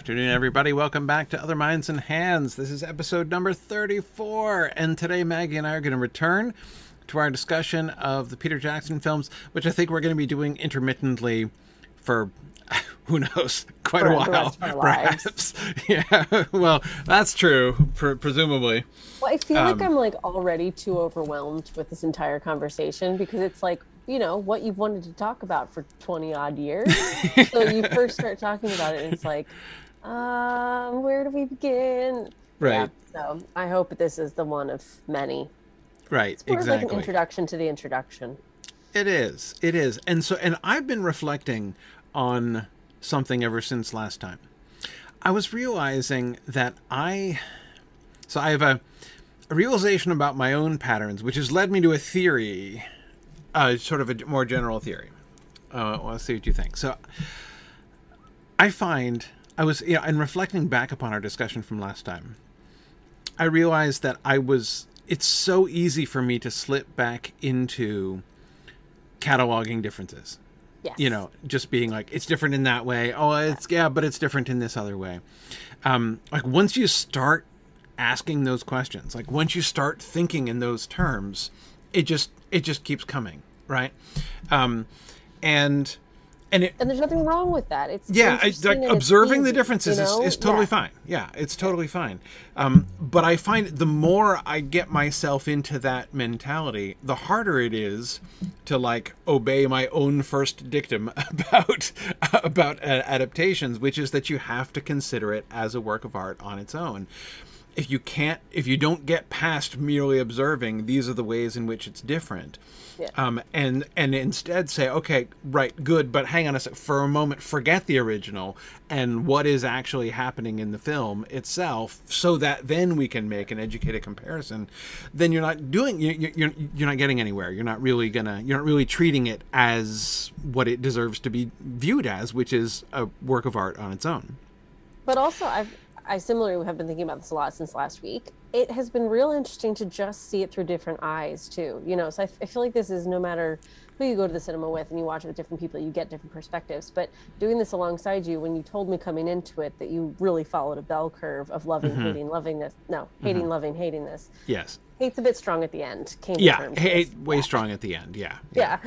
afternoon, everybody. Welcome back to Other Minds and Hands. This is episode number 34, and today Maggie and I are going to return to our discussion of the Peter Jackson films, which I think we're going to be doing intermittently for who knows, quite For a while, perhaps. Yeah, well, that's true, pr- presumably. Well, I feel Um, like I'm like already too overwhelmed with this entire conversation because it's like, you know, what you've wanted to talk about for 20 odd years. so you first start talking about it and it's like, um, where do we begin? Right, Yeah, so I hope this is the one of many. right, It's More like an introduction to the introduction. It is. It is. And so and I've been reflecting on something ever since last time. I was realizing that I so I have a, a realization about my own patterns, which has led me to a theory, uh, sort of a more general theory. Uh, well, let's see what you think. So, I find I was, you know, and reflecting back upon our discussion from last time, I realized that I was. It's so easy for me to slip back into cataloging differences Yes. you know just being like it's different in that way oh it's yeah but it's different in this other way um like once you start asking those questions like once you start thinking in those terms it just it just keeps coming right um and and it And there's nothing wrong with that. It's yeah I, like and it's observing the differences you know? is, is totally Yeah. fine yeah it's totally fine um, but i find the more i get myself into that mentality the harder it is to like obey my own first dictum about about uh, adaptations which is that you have to consider it as a work of art on its own if you can't if you don't get past merely observing these are the ways in which it's different. Yeah. um, and and instead say okay right good but hang on a sec for a moment forget the original and what is actually happening in the film itself so that then we can make an educated comparison then you're not doing you- you- you're, you're not getting anywhere. You're not really gonna you're not really treating it as what it deserves to be viewed as which is a work of art on its own. But also, I've I similarly have been thinking about this a lot since last week. It has been real interesting to just see it through different eyes too. You know, so I, I feel like this is no matter who you go to the cinema with and you watch it with different people, you get different perspectives. But doing this alongside you, when you told me coming into it that you really followed a bell curve of loving, Mm-hmm. hating, loving this, no, hating, loving, hating this. yes Hate's a bit strong at the end. Came yeah with. way strong at the end yeah yeah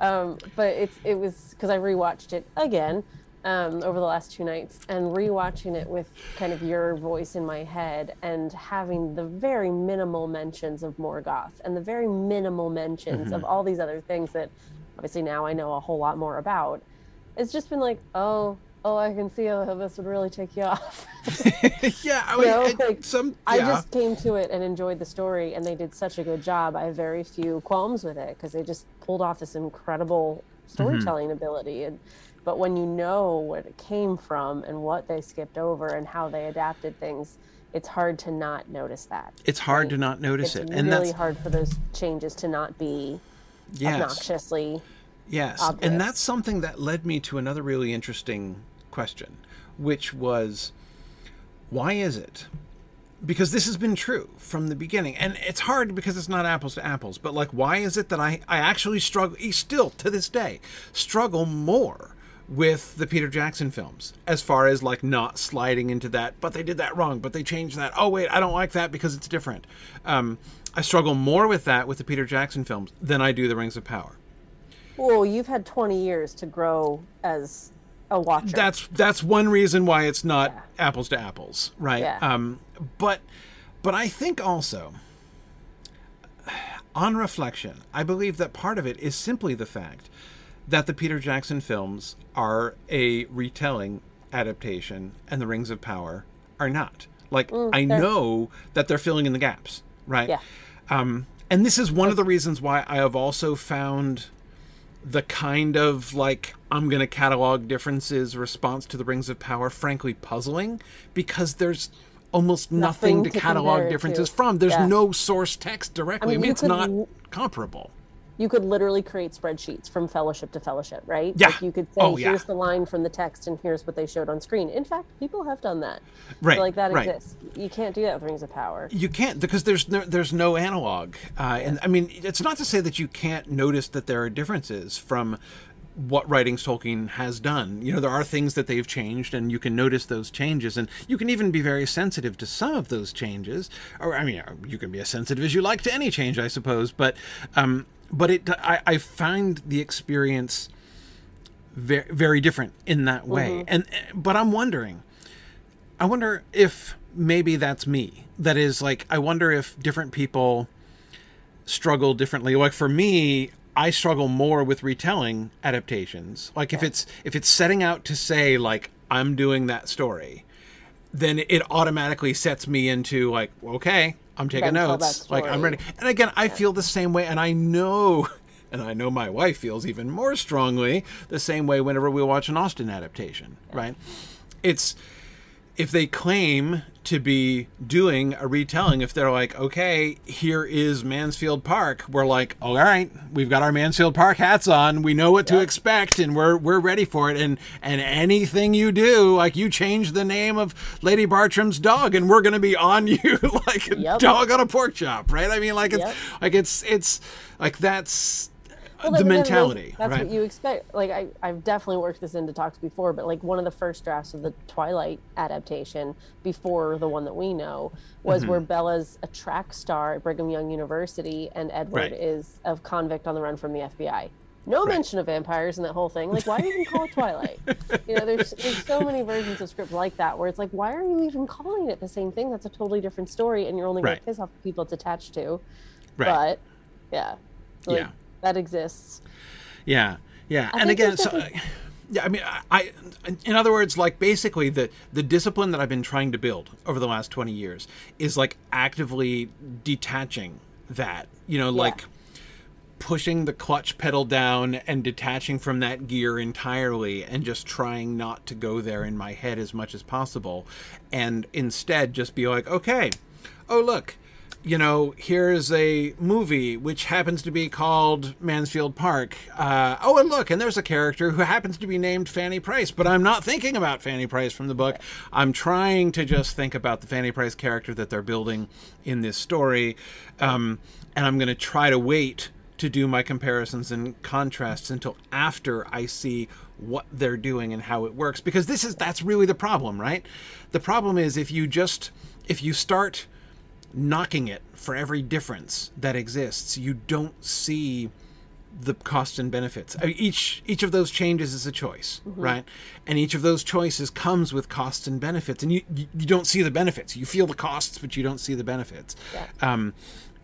um, but it's it was because i rewatched it again um, over the last two nights and rewatching it with kind of your voice in my head and having the very minimal mentions of morgoth and the very minimal mentions of all these other things that obviously now i know a whole lot more about it's just been like oh oh i can see how this would really take you off yeah I You know, it- like, some I just came to it and enjoyed the story, and they did such a good job. I have very few qualms with it because they just pulled off this incredible storytelling ability. And but when you know where it came from and what they skipped over and how they adapted things, it's hard to not notice that. it's hard right? to not notice It's it and really that's hard for those changes to not be yes obnoxiously. yes obvious. and that's something that led me to another really interesting question which was why is it because this has been true from the beginning and it's hard because it's not apples to apples but like why is it that i i actually struggle still to this day struggle more with the Peter Jackson films as far as like not sliding into that but they did that wrong but they changed that. Oh wait I don't like that because it's different. Um I struggle more with that with the Peter Jackson films than I do the Rings of Power. Well, you've had 20 years to grow as a watcher. that's that's one reason why it's not apples to apples right? Yeah. um but but i think also on reflection i believe that part of it is simply the fact that the peter jackson films are a retelling adaptation and the rings of power are not like i know that they're filling in the gaps right Yeah. um and this is one of the reasons why i have also found the kind of like I'm going to catalog differences response to the Rings of Power frankly puzzling because there's almost nothing, Nothing to to catalog differences to. from. There's Yeah. no source text directly. I mean, mean, it's could not comparable. You could literally create spreadsheets from fellowship to fellowship, right? Yeah. Like you could say, Oh, yeah. here's the line from the text and here's what they showed on screen. In fact, people have done that. Right, So, like that right. exists. You can't do that with Rings of Power. You can't because there's no, there's no analog, uh, and I mean it's not to say that you can't notice that there are differences from what writings Tolkien has done. You know, there are things that they've changed, and you can notice those changes, and you can even be very sensitive to some of those changes. Or, I mean, you can be as sensitive as you like to any change, I suppose. But, um, but it, I, I find the experience very, very different in that way. Mm-hmm. And, but I'm wondering, I wonder if maybe that's me. That is, like, I wonder if different people struggle differently. Like for me, I struggle more with retelling adaptations. Like if it's if it's setting out to say like I'm doing that story, then it automatically sets me into like okay, I'm taking notes. Like I'm ready. And again, I yeah. feel the same way and I know and I know my wife feels even more strongly the same way whenever we watch an Austen adaptation, yeah. right? It's if they claim to be doing a retelling, if they're like, okay, here is Mansfield Park, we're like, oh, all right, we've got our Mansfield Park hats on, we know what to expect, and we're we're ready for it. And and anything you do, like you change the name of Lady Bartram's dog, and we're gonna be on you like a yep. dog on a pork chop, right? I mean, like it's yep. like it's it's like that's well, the mentality. That's right? what you expect. Like I, I've definitely worked this into talks before, but like one of the first drafts of the Twilight adaptation before the one that we know was mm-hmm. where Bella's a track star at Brigham Young University and Edward right. is a convict on the run from the FBI. No right. mention of vampires in that whole thing. Like, why even call it Twilight? you know, there's there's so many versions of script like that where it's like, why are you even calling it the same thing? That's a totally different story, and you're only going to piss off the people it's attached to. Right. But yeah, like, yeah that exists. Yeah, yeah, I and again, so. Uh, yeah, I mean, I, in other words, like basically the the discipline that I've been trying to build over the last twenty years is like actively detaching that, you know, yeah. like pushing the clutch pedal down and detaching from that gear entirely and just trying not to go there in my head as much as possible and instead just be like okay oh look you know, here's a movie which happens to be called Mansfield Park. Uh, oh, and look, and there's a character who happens to be named Fanny Price, but I'm not thinking about Fanny Price from the book. I'm trying to just think about the Fanny Price character that they're building in this story. Um, and I'm going to try to wait to do my comparisons and contrasts until after I see what they're doing and how it works because this is that's really the problem, right? The problem is if you just if you start knocking it for every difference that exists. You don't see the costs and benefits. I mean, each each of those changes is a choice, mm-hmm. right? And each of those choices comes with costs and benefits, and you you don't see the benefits. You feel the costs, but you don't see the benefits. Yeah. Um,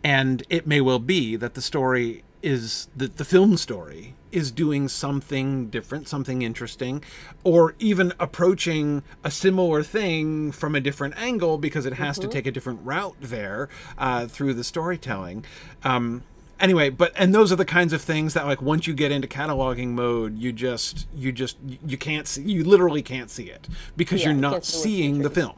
and it may well be that the story is the the film story is doing something different, something interesting, or even approaching a similar thing from a different angle because it has mm-hmm. to take a different route there uh, through the storytelling. Um, anyway but and those are the kinds of things that like once you get into cataloging mode you just you just you can't see you literally can't see it because yeah, you're not seeing the film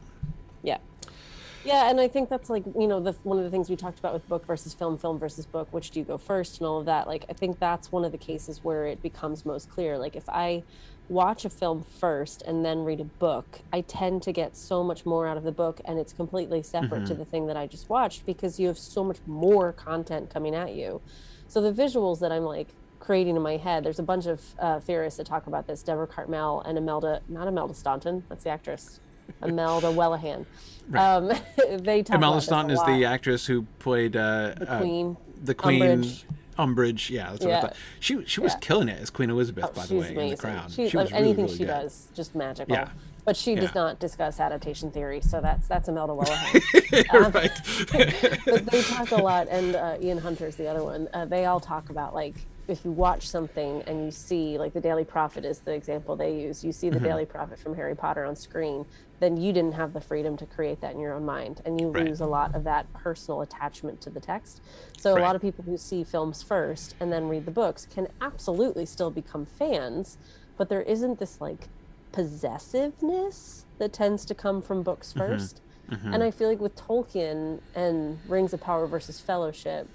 yeah, and I think that's like you know the one of the things we talked about with book versus film, film versus book. Which do you go first, and all of that. Like I think that's one of the cases where it becomes most clear. Like if I watch a film first and then read a book, I tend to get so much more out of the book, and it's completely separate mm-hmm. to the thing that I just watched because you have so much more content coming at you. So the visuals that I'm like creating in my head. There's a bunch of uh, theorists that talk about this. Deborah Cartmell and Imelda, not Imelda Staunton, that's the actress. Imelda Whelehan. Right. Um, they talk Imelda Staunton is the actress who played uh, the uh, Queen. Uh, the Queen. Umbridge. Umbridge, yeah, that's what yeah. I thought. She she was yeah. killing it as Queen Elizabeth, oh, by the way, amazing. in the Crown. She, she was anything really, really she good. does, just magical. Yeah. But she does not discuss adaptation theory, so that's that's Imelda Whelehan. um, right. but they talk a lot, and uh, Ian Hunter's the other one. Uh, they all talk about like if you watch something and you see like the Daily Prophet is the example they use. You see the mm-hmm. Daily Prophet from Harry Potter on screen, then you didn't have the freedom to create that in your own mind and you right. lose a lot of that personal attachment to the text so right. a lot of people who see films first and then read the books can absolutely still become fans but there isn't this like possessiveness that tends to come from books 1st mm-hmm. mm-hmm. and i feel like with tolkien and rings of power versus fellowship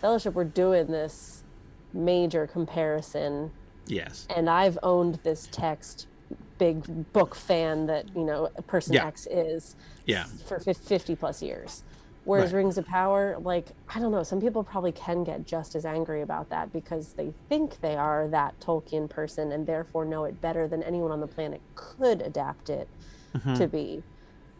fellowship we're doing this major comparison yes and i've owned this text big book fan that you know person yeah. X is yeah for 50 plus years Whereas Right. Rings of Power, like, I don't know, some people probably can get just as angry about that because they think they are that Tolkien person and therefore know it better than anyone on the planet could adapt it to be.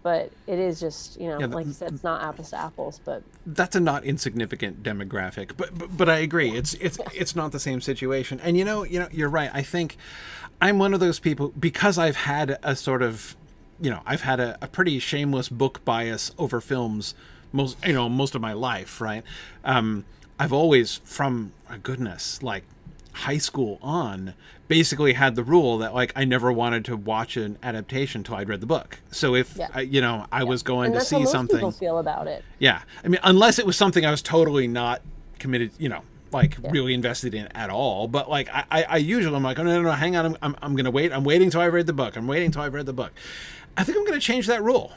But it is just, you know, Mm-hmm. Yeah, like you said, it's not apples to apples, but that's a not insignificant demographic but, but but I agree it's it's it's not the same situation and you know you know you're right I think I'm one of those people because I've had a sort of you know I've had a, a pretty shameless book bias over films most you know most of my life right um I've always from uh, goodness like high school on basically had the rule that like I never wanted to watch an adaptation till I'd read the book so if Yeah. I, you know I was going to see something feel about it. yeah. I mean, unless it was something I was totally not committed, you know, like really invested in at all. But like, I, I, I usually, I'm like, oh, no, no, no, hang on. I'm, I'm, I'm going to wait. I'm waiting till I've read the book. I'm waiting till I've read the book. I think I'm going to change that rule.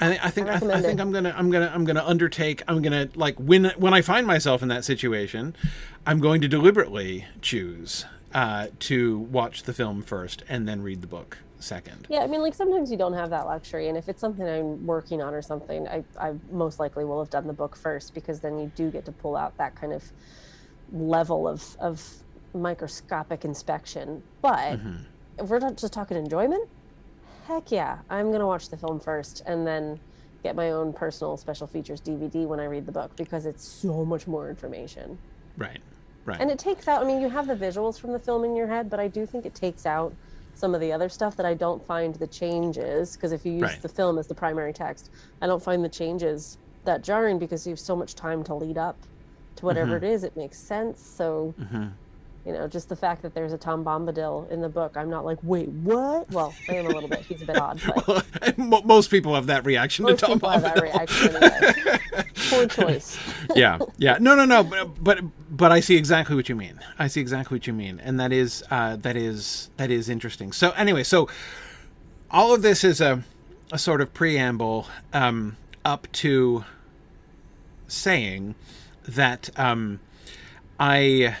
I, I think I, th- I think. I'm gonna I'm gonna I'm gonna undertake I'm gonna like when when I find myself in that situation, I'm going to deliberately choose uh, to watch the film first and then read the book second. Yeah, I mean, like sometimes you don't have that luxury, and if it's something I'm working on or something, I, I most likely will have done the book first because then you do get to pull out that kind of level of of microscopic inspection. But mm-hmm. if we're not just talking enjoyment, heck yeah, I'm gonna watch the film first and then get my own personal special features DVD when I read the book because it's so much more information. Right. Right. And it takes out, I mean, you have the visuals from the film in your head, but I do think it takes out some of the other stuff that I don't find the changes. Because if you use Right. the film as the primary text, I don't find the changes that jarring because you have so much time to lead up to whatever Mm-hmm. it is. It makes sense. So, you know, just the fact that there's a Tom Bombadil in the book, I'm not like, wait, what? Well, I am a little bit. He's a bit odd, but Mo- Most people have that reaction most to Tom people have that Bombadil. reaction anyway. Poor choice. yeah, yeah. No, no, no. But, but but I see exactly what you mean. I see exactly what you mean, and that is uh, that is that is interesting. So anyway, so all of this is a a sort of preamble um, up to saying that um, I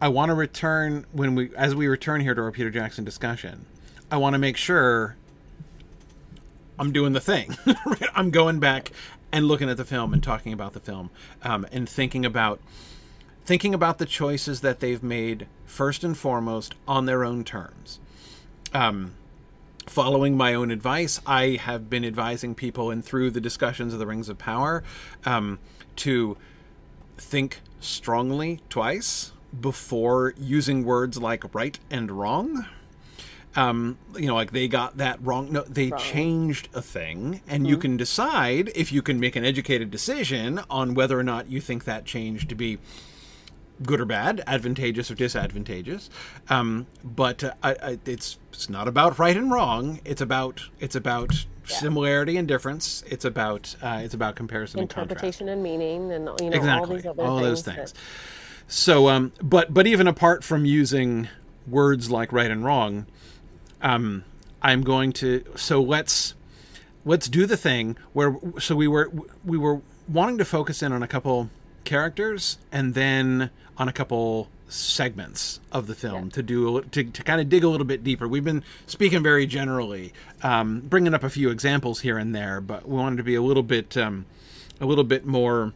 I want to return when we as we return here to our Peter Jackson discussion. I want to make sure I'm doing the thing. I'm going back and looking at the film and talking about the film um, and thinking about thinking about the choices that they've made first and foremost on their own terms. Um, following my own advice, I have been advising people and through the discussions of the Rings of Power um, to think strongly twice before using words like right and wrong. Um, you know, like they got that wrong. No, they changed a thing, and you can decide if you can make an educated decision on whether or not you think that change to be good or bad, advantageous or disadvantageous. Um, but uh, I, I, it's it's not about right and wrong. It's about it's about similarity and difference. It's about uh, it's about comparison and contrast Interpretation and meaning, and you know all exactly these other all things. those that- things so um but but even apart from using words like right and wrong um i'm going to so let's let's do the thing where so we were we were wanting to focus in on a couple characters and then on a couple segments of the film to do to, to kind of dig a little bit deeper. We've been speaking very generally um, bringing up a few examples here and there but we wanted to be a little bit um, a little bit more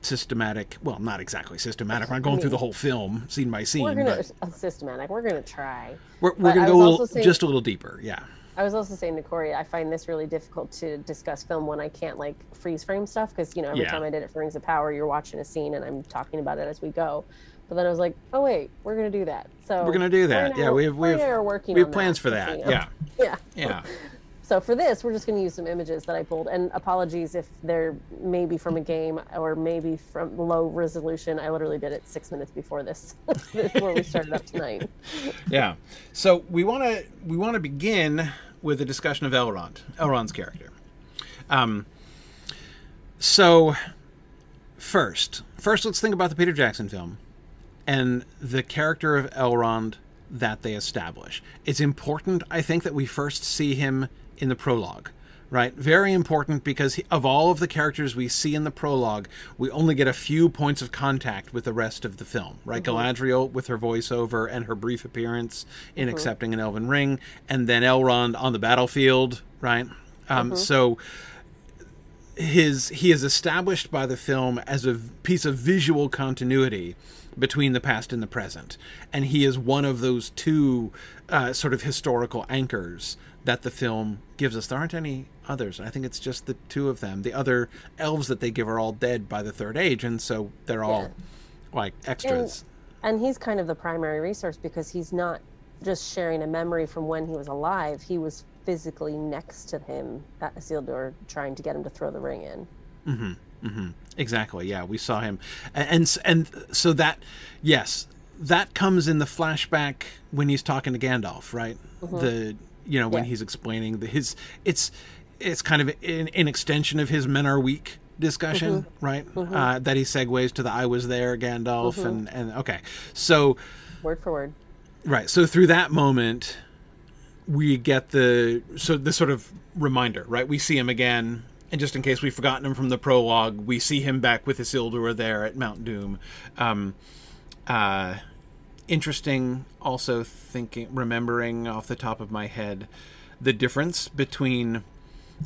systematic. Well not exactly systematic. We're not going through the whole film scene by scene We're gonna but uh, systematic. We're gonna try. we're, we're gonna go a little, saying- just a little deeper yeah I was also saying to Corey, I find this really difficult to discuss film when I can't like freeze frame stuff because you know every Yeah. time I did it for Rings of Power, you're watching a scene and I'm talking about it as we go. But then I was like, oh wait, we're gonna do that. So we're gonna do that yeah we have we have, are working we have plans for that yeah Yeah. yeah So for this, we're just going to use some images that I pulled, and apologies if they're maybe from a game or maybe from low resolution. I literally did it six minutes before this, before we started up tonight. yeah. So we want to we want to begin with a discussion of Elrond, Elrond's character. Um. So first, first let's think about the Peter Jackson film and the character of Elrond that they establish. It's important, I think, that we first see him in the prologue. Right, very important because he, of all of the characters we see in the prologue, we only get a few points of contact with the rest of the film. Right, Galadriel with her voiceover and her brief appearance in accepting an elven ring, and then Elrond on the battlefield. Right, um, so his he is established by the film as a piece of visual continuity between the past and the present, and he is one of those two uh, sort of historical anchors that the film gives us. There aren't any others. I think it's just the two of them. The other elves that they give are all dead by the third age, and so they're all Yeah. like extras. And he's kind of the primary resource because he's not just sharing a memory from when he was alive. He was physically next to him at Isildur, trying to get him to throw the ring in. Mm. Mhm. Mm-hmm. Exactly. Yeah, we saw him, and and, and so that yes, that comes in the flashback when he's talking to Gandalf, right? The you know when Yeah. he's explaining the his it's it's kind of an, an extension of his men are weak discussion, right? Uh, that he segues to the I was there Gandalf and and okay, so Word for word. Right. So through that moment, we get the so the sort of reminder, right? We see him again, and just in case we've forgotten him from the prologue, we see him back with Isildur there at Mount Doom. Um, uh, interesting, also thinking, remembering off the top of my head, the difference between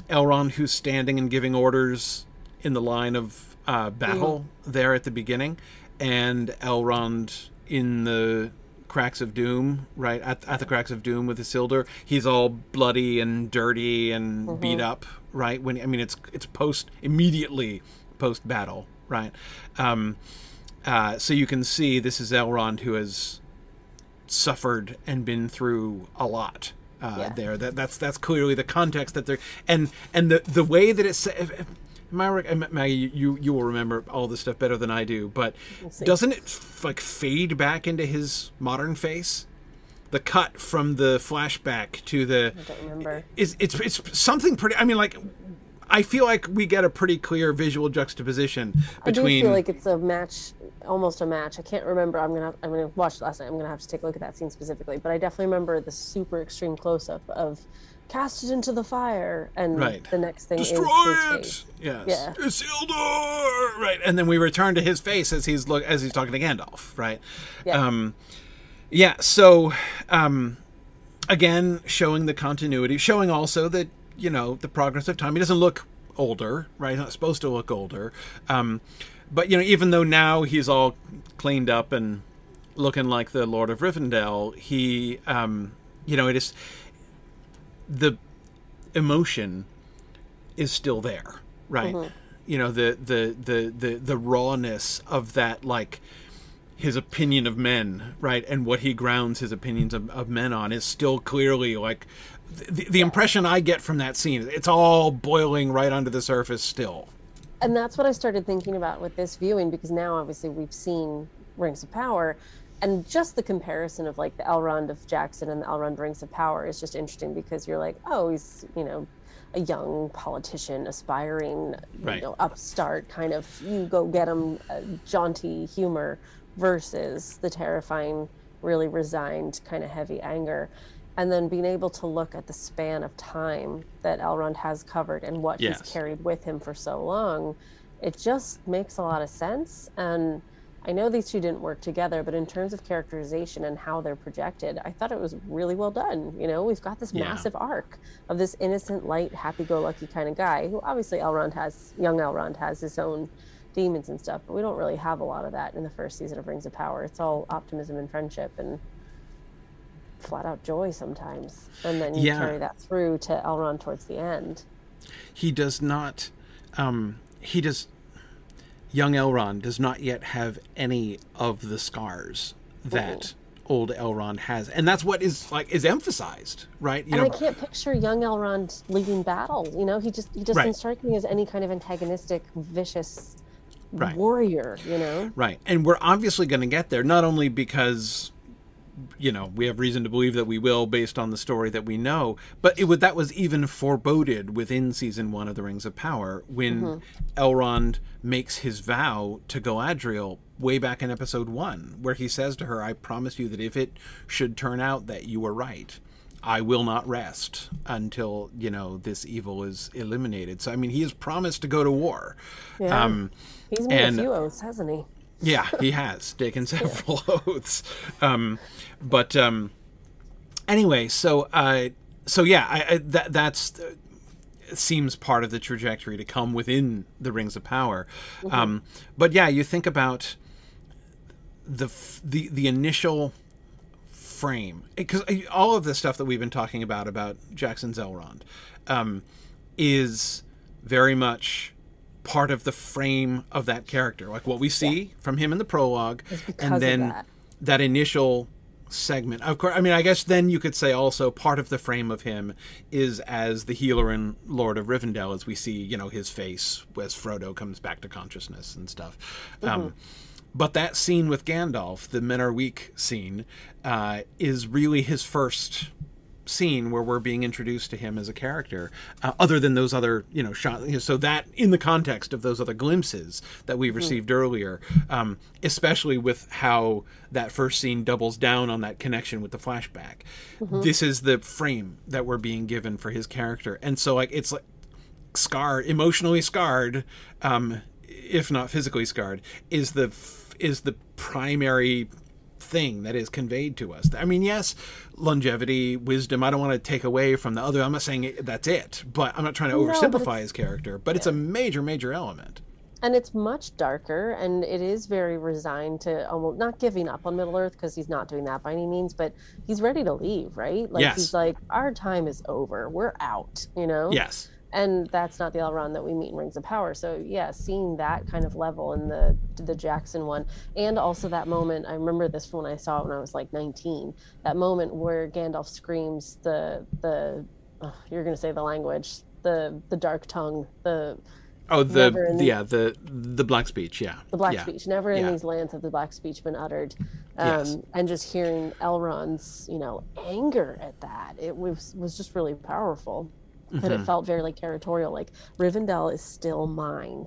Elrond, who's standing and giving orders in the line of uh, battle there at the beginning, and Elrond in the cracks of doom right at, at the cracks of doom with Isildur he's all bloody and dirty and beat up right when i mean it's it's post immediately post battle right? Um uh so you can see this is elrond who has suffered and been through a lot uh, Yeah. there. That that's that's clearly the context that they're and and the the way that it's. Maggie, you you will remember all this stuff better than I do, but see. doesn't it f- like fade back into his modern face? The cut from the flashback to the I don't remember. is it's it's something pretty. I mean, like I feel like we get a pretty clear visual juxtaposition between. I do feel like it's a match, almost a match. I can't remember. I'm gonna I'm gonna watch it last night. I'm gonna have to take a look at that scene specifically. But I definitely remember the super extreme close up of cast it into the fire, and Right. the next thing destroy is it. Yes, Yeah. Isildur. Right, and then we return to his face as he's look as he's talking to Gandalf. Right. Yeah. Um, yeah. So, um, again, showing the continuity, showing also that you know the progress of time. He doesn't look older, right? He's not supposed to look older. Um, but you know, even though now he's all cleaned up and looking like the Lord of Rivendell, he, um, you know, it is the emotion is still there, right? You know, the, the the the the rawness of that, like his opinion of men, right, and what he grounds his opinions of, of men on is still clearly like the, the impression I get from that scene. It's all boiling right under the surface still. And that's what I started thinking about with this viewing because now obviously we've seen Rings of Power, and just the comparison of like the Elrond of Jackson and the Elrond Rings of Power is just interesting because you're like, oh, he's you know a young politician, aspiring, Right. you know, upstart kind of you go get him uh, jaunty humor versus the terrifying, really resigned kind of heavy anger. And then being able to look at the span of time that Elrond has covered and what Yes. he's carried with him for so long, it just makes a lot of sense. And I know these two didn't work together, but in terms of characterization and how they're projected, I thought it was really well done. You know, we've got this Yeah. massive arc of this innocent, light, happy-go-lucky kind of guy who obviously Elrond has, young Elrond has his own demons and stuff, but we don't really have a lot of that in the first season of Rings of Power. It's all optimism and friendship and flat out joy sometimes. And then you Yeah. carry that through to Elrond towards the end. he does not um he does young elrond does not yet have any of the scars that old elrond has and that's what is like is emphasized right you and know I can't picture young Elrond leading battle. You know, he just he doesn't Right. strike me as any kind of antagonistic, vicious Right. warrior. You know, right and we're obviously going to get there not only because you know we have reason to believe that we will based on the story that we know but it would that was even foreboded within season one of the rings of power when elrond makes his vow to galadriel way back in episode one where he says to her i promise you that if it should turn out that you were right I will not rest until you know this evil is eliminated. So I mean, he has promised to go to war. Yeah. Um, he's made and- a few oaths, hasn't he? Yeah, he has taken several oaths. Um, but um, anyway, so uh, so yeah, I, I, that that's seems part of the trajectory to come within the Rings of Power. Um, but yeah, you think about the f- the the initial frame because all of the stuff that we've been talking about about Jackson's Elrond um, is very much part of the frame of that character, like what we see from him in the prologue, and then that. that initial segment. Of course, I mean, I guess then you could say also part of the frame of him is as the healer and Lord of Rivendell, as we see, you know, his face as Frodo comes back to consciousness and stuff. Um, but that scene with Gandalf, the Men Are Weak scene, uh, is really his first scene where we're being introduced to him as a character, uh, other than those other, you know, shot. You know, so that in the context of those other glimpses that we've received earlier, um, especially with how that first scene doubles down on that connection with the flashback, this is the frame that we're being given for his character, and so like it's like scarred, emotionally scarred, um, if not physically scarred, is the f- is the primary thing that is conveyed to us. I mean, yes, longevity, wisdom. I don't want to take away from the other. I'm not saying that's it, but I'm not trying to oversimplify it's- his character. But it's a major, major element. and it's much darker and it is very resigned to almost not giving up on middle earth because he's not doing that by any means but he's ready to leave right like Yes. he's like our time is over we're out you know Yes. And that's not the Elrond that we meet in Rings of Power. So yeah, seeing that kind of level in the the Jackson one, and also that moment, I remember this from when I saw it when I was like 19. That moment where Gandalf screams the the oh, you're gonna say the language, the the dark tongue, the Oh, the, in- the yeah the the black speech. Yeah. the black yeah. speech. Never in Yeah. these lands have the black speech been uttered. Um, Yes. And just hearing Elrond's, you know, anger at that, it was was just really powerful. And Mm-hmm. it felt very like territorial. Like Rivendell is still mine.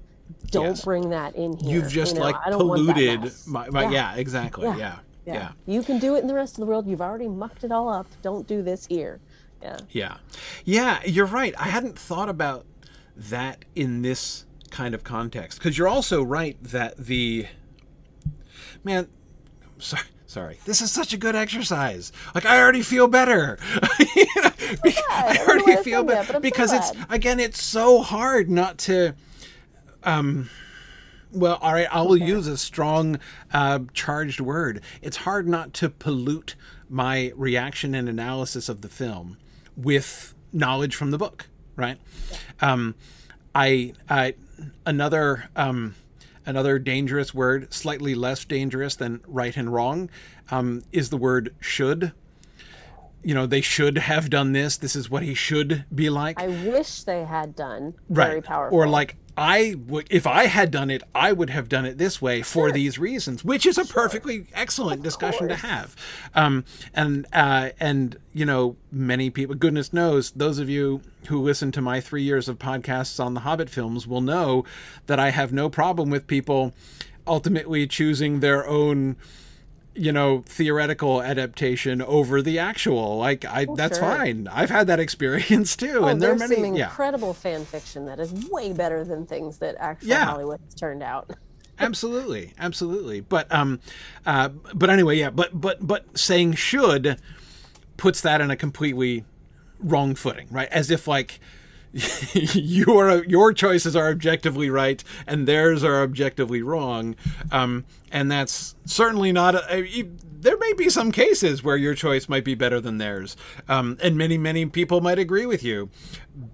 Don't Yes. bring that in here. You've just you know? like I don't want that polluted my, my yeah. Yeah. exactly Yeah. yeah. yeah yeah. You can do it in the rest of the world. You've already mucked it all up. Don't do this here. Yeah. Yeah. Yeah, you're right. I hadn't thought about that in this kind of context because you're also right that the man sorry sorry this is such a good exercise like i already feel better You know, be- i already feel yet, but I'm so because it's again it's so hard not to um well all right i will use a strong uh, charged word. It's hard not to pollute my reaction and analysis of the film with knowledge from the book right? Um i i another um another dangerous word slightly less dangerous than right and wrong um is the word should you know they should have done this. This is what he should be like. I wish they had done very right powerful. or like i would if i had done it i would have done it this way for these reasons which is a perfectly excellent discussion to have. Um and uh and you know many people goodness knows those of you who listen to my three years of podcasts on the hobbit films will know that i have no problem with people ultimately choosing their own you know theoretical adaptation over the actual. Like i that's sure. fine. I've had that experience too Oh, and there are there's many some yeah. incredible fan fiction that is way better than things that actual Yeah. Hollywood has turned out. absolutely. Absolutely. But um uh but anyway yeah but but but saying should puts that in a completely wrong footing right? As if like your your choices are objectively right and theirs are objectively wrong. Um and that's certainly not a, a- there may be some cases where your choice might be better than theirs um and many many people might agree with you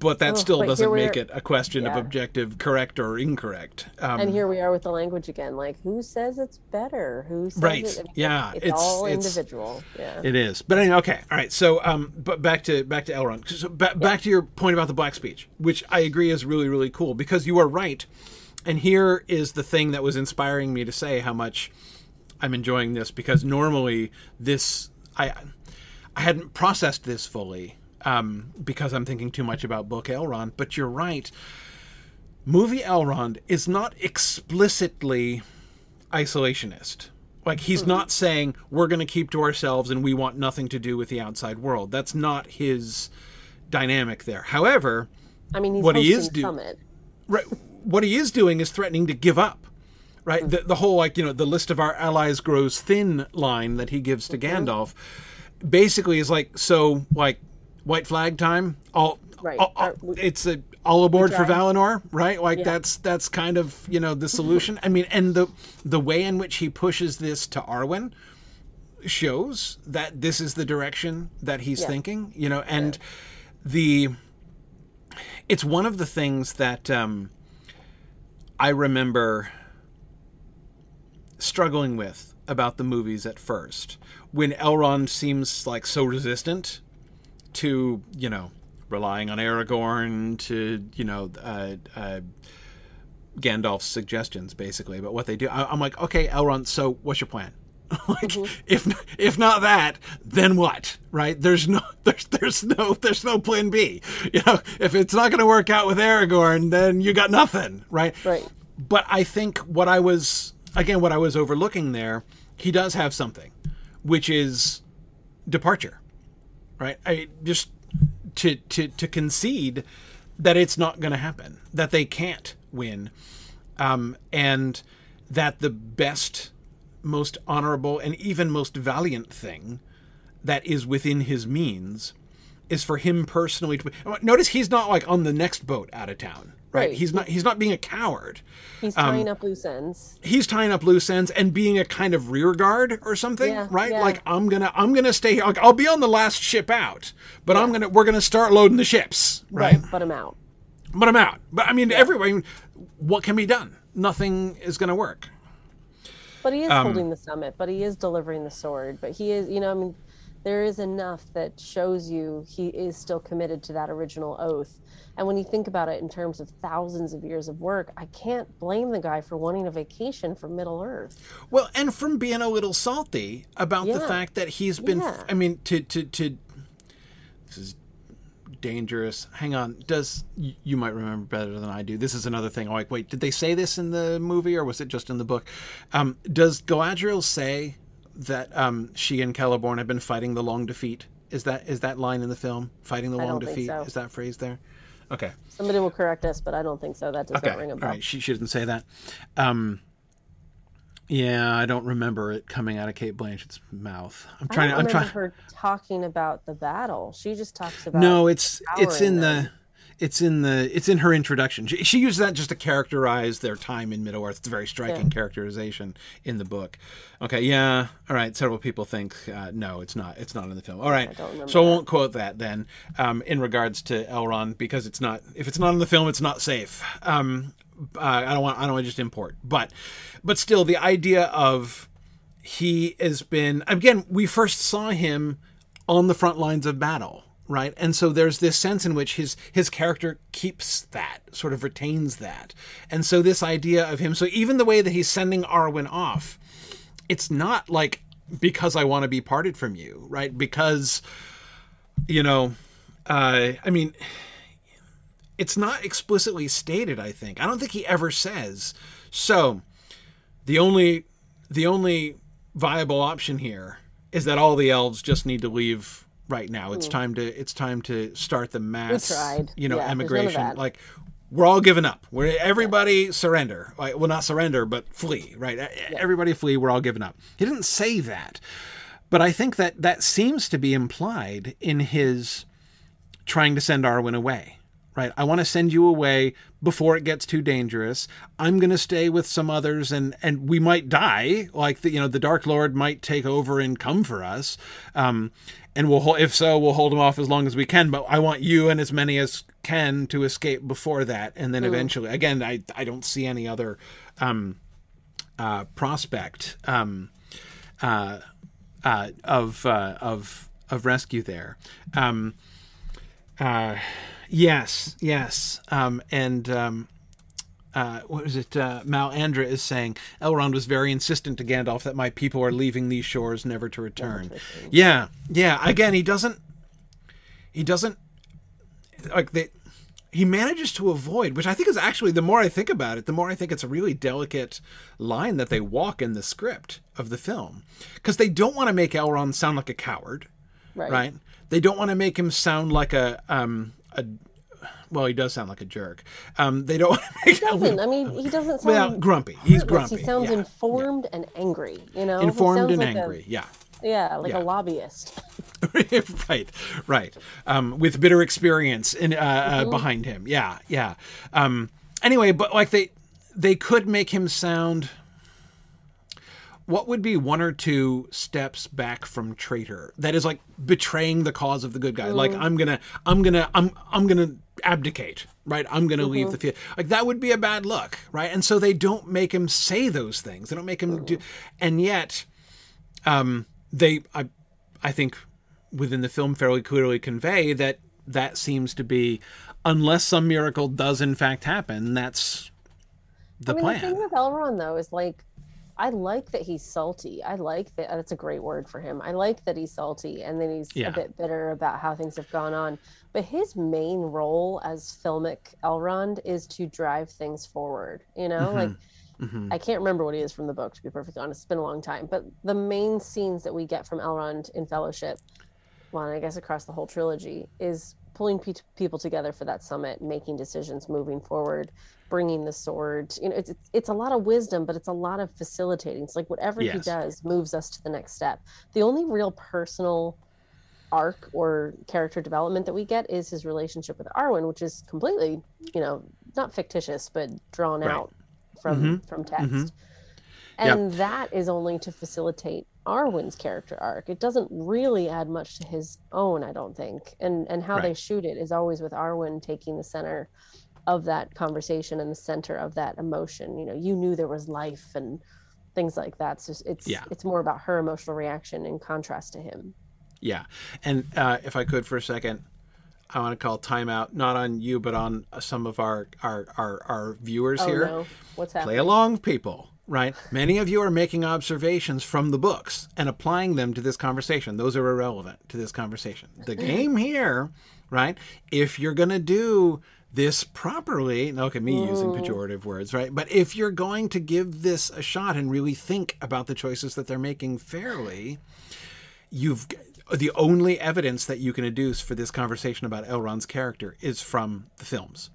but that Oh, still but doesn't make it a question of objective correct or incorrect um And here we are with the language again. Like, who says it's better? Who says Right. It, I mean, Yeah, It's, it's- all it's- individual. Yeah. It is, but anyway, okay, all right. So, um, but back to back to Elrond. So ba- back to your point about the black speech, which I agree is really really cool because you are right. And here is the thing that was inspiring me to say how much I'm enjoying this because normally this I I hadn't processed this fully um, because I'm thinking too much about book Elrond. But you're right. Movie Elrond is not explicitly isolationist. Like he's not saying we're going to keep to ourselves and we want nothing to do with the outside world. That's not his dynamic there. However, I mean, he's what he is do- right, what he is doing is threatening to give up. Right, the, the whole like you know the list of our allies grows thin line that he gives to Gandalf, basically is like so like white flag time. All Right. all- all- Are it's a all aboard for. Valinor, right? Like Yeah. that's that's kind of you know the solution. I mean, and the the way in which he pushes this to Arwen shows that this is the direction that he's Yeah. thinking. You know, and the it's one of the things that um, I remember struggling with about the movies at first. When Elrond seems like so resistant to you know relying on Aragorn to you know uh, uh, Gandalf's suggestions basically but what they do I, I'm like okay Elrond so what's your plan like if if not that then what right there's no there's there's no there's no plan B you know if it's not going to work out with Aragorn then you got nothing right Right. but I think what I was again what I was overlooking there, he does have something, which is departure, right? I just to to to concede that it's not going to happen, that they can't win, um, and that the best, most honorable, and even most valiant thing that is within his means is for him personally to notice he's not like on the next boat out of town right, Right. he's not he's not being a coward. He's Um, tying up loose ends. he's tying up loose ends and being a kind of rear guard or something Yeah, right? yeah. like i'm gonna i'm gonna stay like i'll be on the last ship out but i'm gonna we're gonna start loading the ships right, But I'm out. but i'm out. But i mean everybody what can be done? Nothing is gonna work But he is Um, holding the summit, but he is delivering the sword. But he is, you know, I mean, there is enough that shows you he is still committed to that original oath. And when you think about it in terms of thousands of years of work, I can't blame the guy for wanting a vacation from Middle Earth. Well, and from being a little salty about the fact that he's been Yeah. I mean to to to this is dangerous. Hang on. Does y- you might remember better than I do. This is another thing. I'm like, wait, did they say this in the movie or was it just in the book? Um, does Galadriel say that um, she and Celeborn have been fighting the long defeat? Is that is that line in the film? Fighting the I long defeat? so. Is that phrase there? Okay. Somebody will correct us, but I don't think so. That does Okay. not ring a All bell. right. She, she didn't say that. Um, yeah, I don't remember it coming out of Cate Blanchett's mouth. I'm trying. I don't I'm remember trying. her talking about the battle. She just talks about No, it's it's in powering the it's in the it's in her introduction. She, she uses that just to characterize their time in Middle Earth. It's a very striking characterization in the book. Okay, yeah, all right. Several people think uh, no, it's not. It's not in the film. All right, remember so I won't quote that then. Um, in regards to Elrond, because it's not. If it's not in the film, it's not safe. Um, uh, I don't want. I don't want to just import, but but still, the idea of he has been again we first saw him on the front lines of battle right and so there's this sense in which his his character keeps that sort of retains that and so this idea of him so even the way that he's sending arwen off it's not like because i want to be parted from you right because you know uh i mean it's not explicitly stated i think i don't think he ever says so the only the only viable option here is that all the elves just need to leave right now. It's hmm. time to it's time to start the mass you know Yeah, there's none of emigration. Like we're all giving up. We're everybody surrender. Like well not surrender but flee, right? Everybody flee, we're all giving up. He didn't say that. But I think that that seems to be implied in his trying to send Arwen away. Right? I want to send you away before it gets too dangerous. I'm going to stay with some others and and we might die. Like the you know the Dark Lord might take over and come for us. Um and we'll if so we'll hold him off as long as we can, but I want you and as many as can to escape before that and then eventually again I I don't see any other um uh prospect um uh uh of uh of of rescue there. Um uh, yes, yes. Um, and um, uh, what was it? Uh, Mal Andra is saying Elrond was very insistent to Gandalf that my people are leaving these shores never to return. Yeah, yeah. Again, he doesn't. He doesn't like they. He manages to avoid, which I think is actually the more I think about it, the more I think it's a really delicate line that they walk in the script of the film, because they don't want to make Elrond sound like a coward right. right? They don't want to make him sound like a um a well, he does sound like a jerk. Um, they don't him Doesn't I mean he doesn't sound well grumpy. He's grumpy. He sounds yeah. informed and angry. You know, informed and like a- angry. yeah. Yeah, like Yeah. a lobbyist. right, right. Um, with bitter experience in, uh, uh, Mm-hmm. behind him. Yeah, yeah. Um, anyway, but like they they could make him sound. What would be one or two steps back from traitor? That is like betraying the cause of the good guy. Like mm. I'm gonna, I'm gonna, I'm, I'm gonna abdicate. Right, I'm gonna leave the mm-hmm. theater. Like that would be a bad look, right? And so they don't make him say those things. They don't make him do, mm. and yet um, they I I think within the film fairly clearly convey that that seems to be unless some miracle does in fact happen that's the I mean, plan the thing with Elrond though is like, I like that he's salty. I like that. That's a great word for him. I like that he's salty and then he's Yeah. a bit bitter about how things have gone on. But his main role as filmic Elrond is to drive things forward. You know, like Mhm. I can't remember what he is from the book, to be perfectly honest. It's been a long time. But the main scenes that we get from Elrond in Fellowship, well, and I guess across the whole trilogy, is pulling pe- people together for that summit, making decisions, moving forward, bringing the sword. You know, it's it's- a lot of wisdom, but it's a lot of facilitating. It's like whatever he does moves us to the next step. The only real personal arc or character development that we get is his relationship with Arwen, which is completely, you know, not fictitious, but drawn Right. out from mm-hmm. from text. Mm-hmm. Yep. And that is only to facilitate Arwen's character arc. It doesn't really add much to his own, I don't think. And and how they shoot it is always with Arwen taking the center of that conversation and the center of that emotion. You know, you knew there was life and things like that. So it's Yeah. it's more about her emotional reaction in contrast to him. yeah and uh, if i could for a second i want to call timeout not on you but on some of our our our, our viewers Oh here no, what's happening? play along people right? Many of you are making observations from the books and applying them to this conversation. Those are irrelevant to this conversation. The game here right if you're going to do this properly look at me using pejorative words right but if you're going to give this a shot and really think about the choices that they're making fairly you've the only evidence that you can adduce for this conversation about Elrond's character is from the films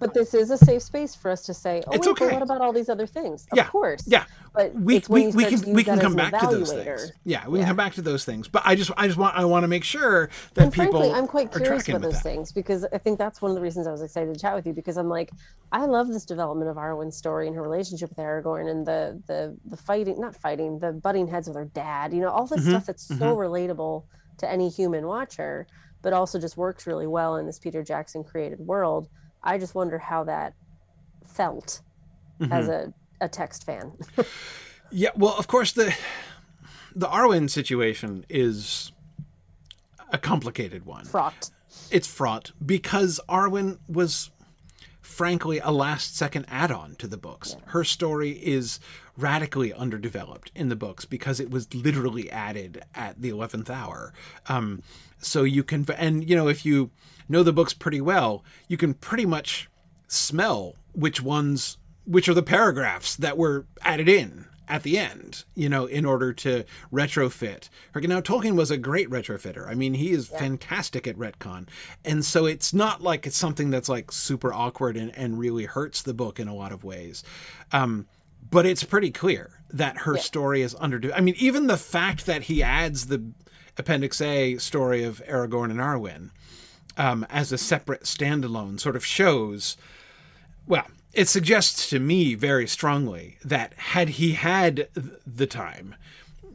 But this is a safe space for us to say, "Oh, It's wait, okay. but what about all these other things?" Of Yeah, course, yeah. But we we, we can we can come back to those things. Yeah, we can come back to those things. But I just I just want I want to make sure that and people frankly, I'm quite are curious about those that. things because I think that's one of the reasons I was excited to chat with you because I'm like, I love this development of Arwen's story and her relationship with Aragorn and the the the fighting, not fighting, the butting heads with her dad. You know, all Mm-hmm, this stuff that's so relatable to any human watcher, but also just works really well in this Peter Jackson created world. I just wonder how that felt Mm-hmm. as a a text fan. Yeah, well, of course the the Arwen situation is a complicated one. Fraught. It's fraught because Arwen was frankly a last second add-on to the books. Her story is radically underdeveloped in the books because it was literally added at the 11th hour. Um, so you can and you know if you know the books pretty well, you can pretty much smell which ones which are the paragraphs that were added in at the end, you know, in order to retrofit. Now, Tolkien was a great retrofitter. I mean, he is fantastic at retcon. And so it's not like it's something that's like super awkward and, and really hurts the book in a lot of ways. Um, but it's pretty clear that her story is under. I mean, even the fact that he adds the Appendix A story of Aragorn and Arwen um, as a separate standalone sort of shows well, it suggests to me very strongly that had he had the time,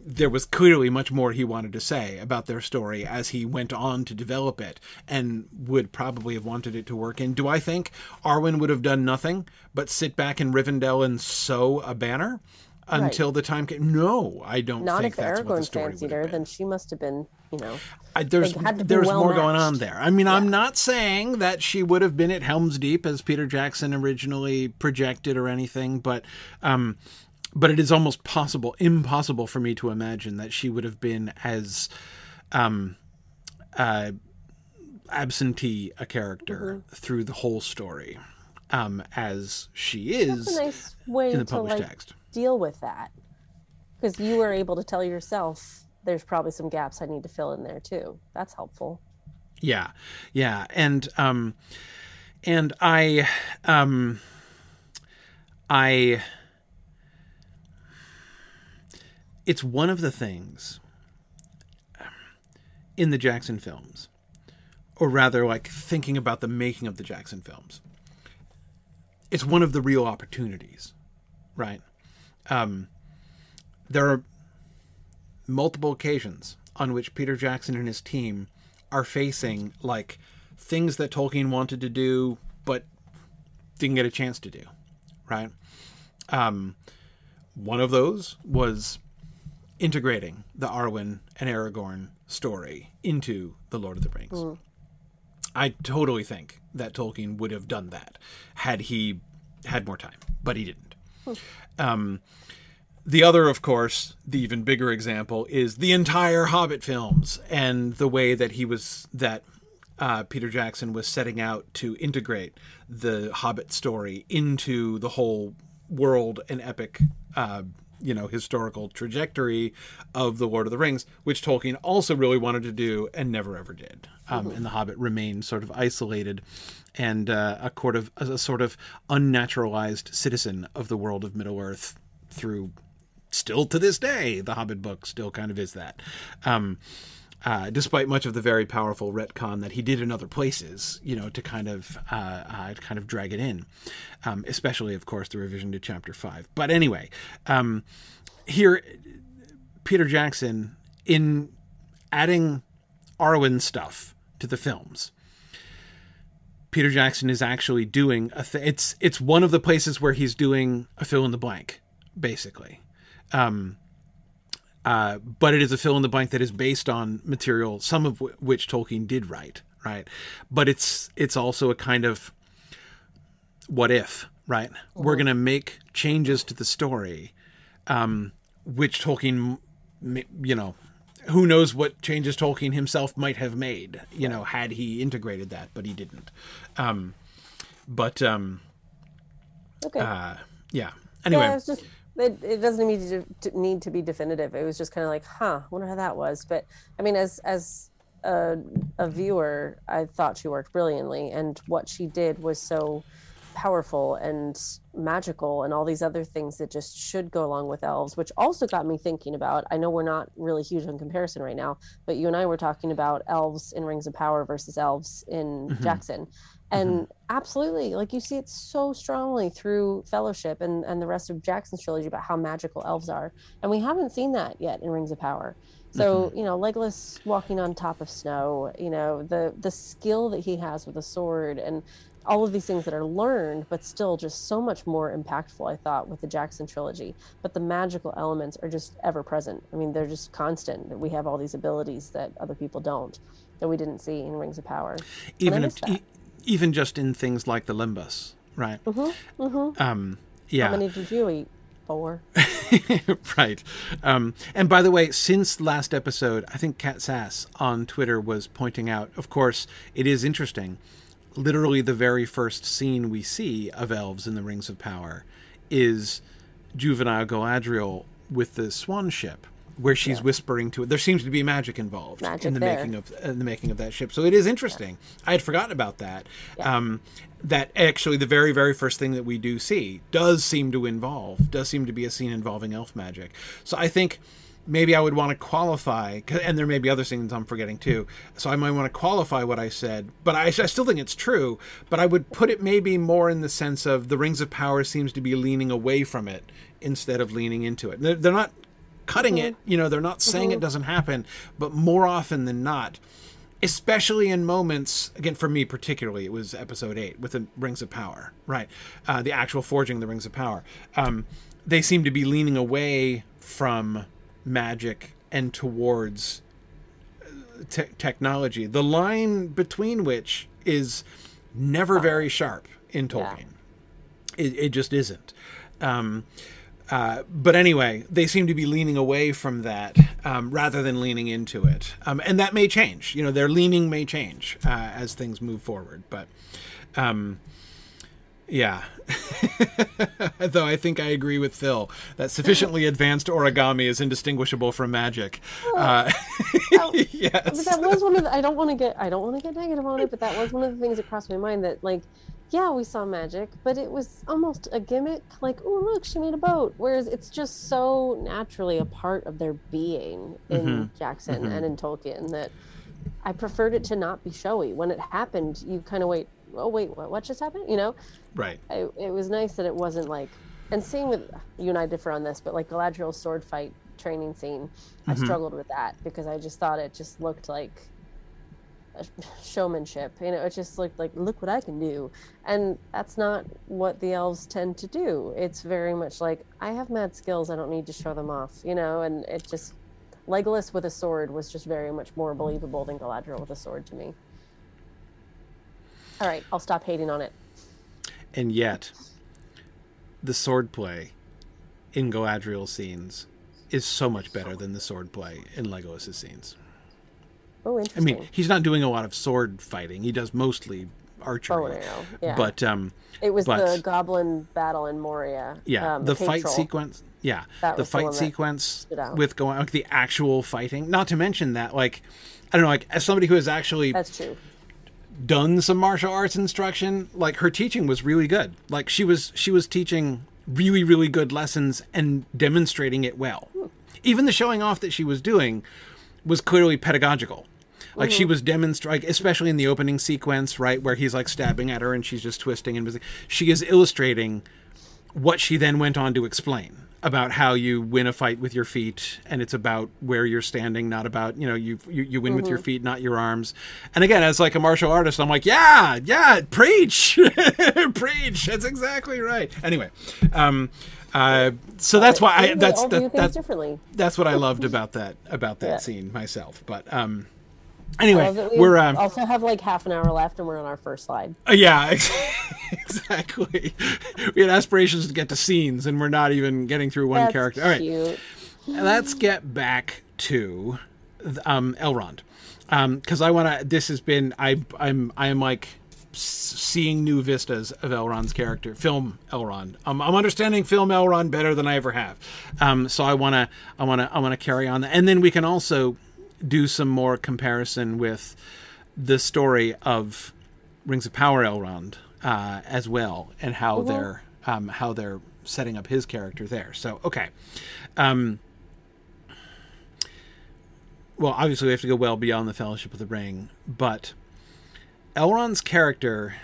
there was clearly much more he wanted to say about their story as he went on to develop it and would probably have wanted it to work. And do I think Arwen would have done nothing but sit back in Rivendell and sew a banner until the time came? No, I don't Not think if that's what the story fancied her, then she must have been, you know. I, there's They had to be there's well more going on there. I mean, I'm not saying that she would have been at Helm's Deep as Peter Jackson originally projected or anything, but um, but it is almost possible, impossible for me to imagine that she would have been as um, uh, absentee a character Mm-hmm. through the whole story um, as she is It's a nice way in the to like text. deal with that because you were able to tell yourself there's probably some gaps I need to fill in there too. That's helpful. Yeah, yeah, and um, and I, um, I, it's one of the things in the Jackson films, or rather, like thinking about the making of the Jackson films, it's one of the real opportunities, right? Um, there are multiple occasions on which Peter Jackson and his team are facing like things that Tolkien wanted to do but didn't get a chance to do, right? Um, one of those was integrating the Arwen and Aragorn story into the Lord of the Rings. Mm. I totally think that Tolkien would have done that had he had more time, but he didn't. Mm. Um, the other, of course, the even bigger example is the entire Hobbit films and the way that he was that uh, Peter Jackson was setting out to integrate the Hobbit story into the whole world and epic uh, you know historical trajectory of the Lord of the Rings, which Tolkien also really wanted to do and never ever did. Um, mm-hmm. And the Hobbit remained sort of isolated and uh, a, sort of, a sort of unnaturalized citizen of the world of Middle Earth through still to this day the Hobbit book still kind of is that. Um, uh, despite much of the very powerful retcon that he did in other places, you know, to kind of uh, uh, kind of drag it in, um, especially of course the revision to chapter five. But anyway, um, here Peter Jackson in adding Arwen stuff to the films. Peter Jackson is actually doing a th- it's it's one of the places where he's doing a fill in the blank, basically. Um, uh, but it is a fill in the blank that is based on material, some of w- which Tolkien did write, right? But it's it's also a kind of what if, right? Mm-hmm. We're going to make changes to the story, um, which Tolkien, you know, who knows what changes Tolkien himself might have made, you know, had he integrated that, but he didn't. Um, but um, okay, uh, yeah. Anyway. Yeah, it, it doesn't need to, to, need to be definitive. It was just kind of like, huh, wonder how that was. But I mean, as as a, a viewer, I thought she worked brilliantly, and what she did was so powerful and magical and all these other things that just should go along with elves which also got me thinking about i know we're not really huge on comparison right now but you and i were talking about elves in rings of power versus elves in mm-hmm. jackson and mm-hmm. absolutely like you see it so strongly through fellowship and and the rest of jackson's trilogy about how magical elves are and we haven't seen that yet in rings of power. So mm-hmm. you know legolas walking on top of snow you know the the skill that he has with a sword and all of these things that are learned but still just so much more impactful i thought with the jackson trilogy. But the magical elements are just ever present. I mean they're just constant that we have all these abilities that other people don't that we didn't see in rings of power. Even if, even just in things like the lembas, right? Mm-hmm, mm-hmm. Um, yeah. How many did you eat? Four. right. Um, and by the way, since last episode, I think Cat Sass on Twitter was pointing out. Of course, it is interesting. Literally, the very first scene we see of elves in the Rings of Power is juvenile Galadriel with the swan ship where she's yeah. whispering to it. There seems to be magic involved magic in the there. making of in the making of that ship. So it is interesting. Yeah. I had forgotten about that. Yeah. Um, that actually the very very first thing that we do see does seem to involve does seem to be a scene involving elf magic. So I think maybe I would want to qualify, and there may be other things I'm forgetting too. So I might want to qualify what I said, but I, I, still think it's true. But I would put it maybe more in the sense of the Rings of Power seems to be leaning away from it instead of leaning into it. They're, they're not cutting mm-hmm. it. You know, they're not saying mm-hmm. it doesn't happen, but more often than not, especially in moments, again, for me particularly, it was episode eight with the Rings of Power, right? Uh, the actual forging the Rings of Power. Um, they seem to be leaning away from magic and towards uh, te- technology, the line between which is never very sharp in Tolkien. Yeah. It, it, just isn't. Um, uh, but anyway, they seem to be leaning away from that um, rather than leaning into it, um, and that may change. You know, their leaning may change uh, as things move forward. But um, yeah, though I think I agree with Phil that sufficiently advanced origami is indistinguishable from magic. Uh, yes, that was one of the, I don't want to get I don't want to get negative on it, but that was one of the things that crossed my mind that like yeah, we saw magic, but it was almost a gimmick. Like, oh, look, she made a boat. Whereas it's just so naturally a part of their being in mm-hmm. Jackson mm-hmm. and in Tolkien that I preferred it to not be showy. When it happened, you kind of wait. Oh wait, what, what just happened? You know, Right. it, it was nice that it wasn't like. And same with you and I differ on this, but like Galadriel's sword fight training scene, I struggled with that because I just thought it just looked like showmanship. You know, it just looked like look what I can do, and that's not what the elves tend to do. It's very much like I have mad skills. I don't need to show them off. You know, and it just Legolas with a sword was just very much more believable than Galadriel with a sword to me. All right, I'll stop hating on it. And yet, the swordplay in Galadriel's scenes is so much better than the swordplay in Legolas's scenes. Oh, interesting. I mean, he's not doing a lot of sword fighting. He does mostly archery. Arrow, yeah. But um, It was But- the goblin battle in Moria. yeah, um, the fight cave troll. sequence. Yeah, That the the fight that sequence with going like the actual fighting. Not to mention that, like, I don't know, like as somebody who has actually That's true. done some martial arts instruction like her teaching was really good like she was she was teaching really really good lessons and demonstrating it well even the showing off that she was doing was clearly pedagogical like she was demonstrating especially in the opening sequence right where he's like stabbing at her and she's just twisting and she is illustrating what she then went on to explain about how you win a fight with your feet and it's about where you're standing not about you know you you, you win with your feet not your arms and again as like a martial artist i'm like yeah yeah preach preach that's exactly right anyway um uh so that's why i that's that, that, differently. that's what i loved about that about that Yeah. scene myself but um anyway we we're um also have like half an hour left, and we're on our first slide. Uh, Yeah, exactly. We had aspirations to get to scenes, and we're not even getting through one That's character. All right, cute. let's get back to um, Elrond, because I want to. This has been I I'm I am like seeing new vistas of Elrond's character, film Elrond. Um, I'm understanding film Elrond better than I ever have. Um, so I want to I want to I want to carry on that, and then we can also do some more comparison with the story of Rings of Power Elrond uh, as well, and how they're um, how they're setting up his character there. So okay. Um, well, obviously we have to go well beyond the Fellowship of the Ring, but Elrond's character.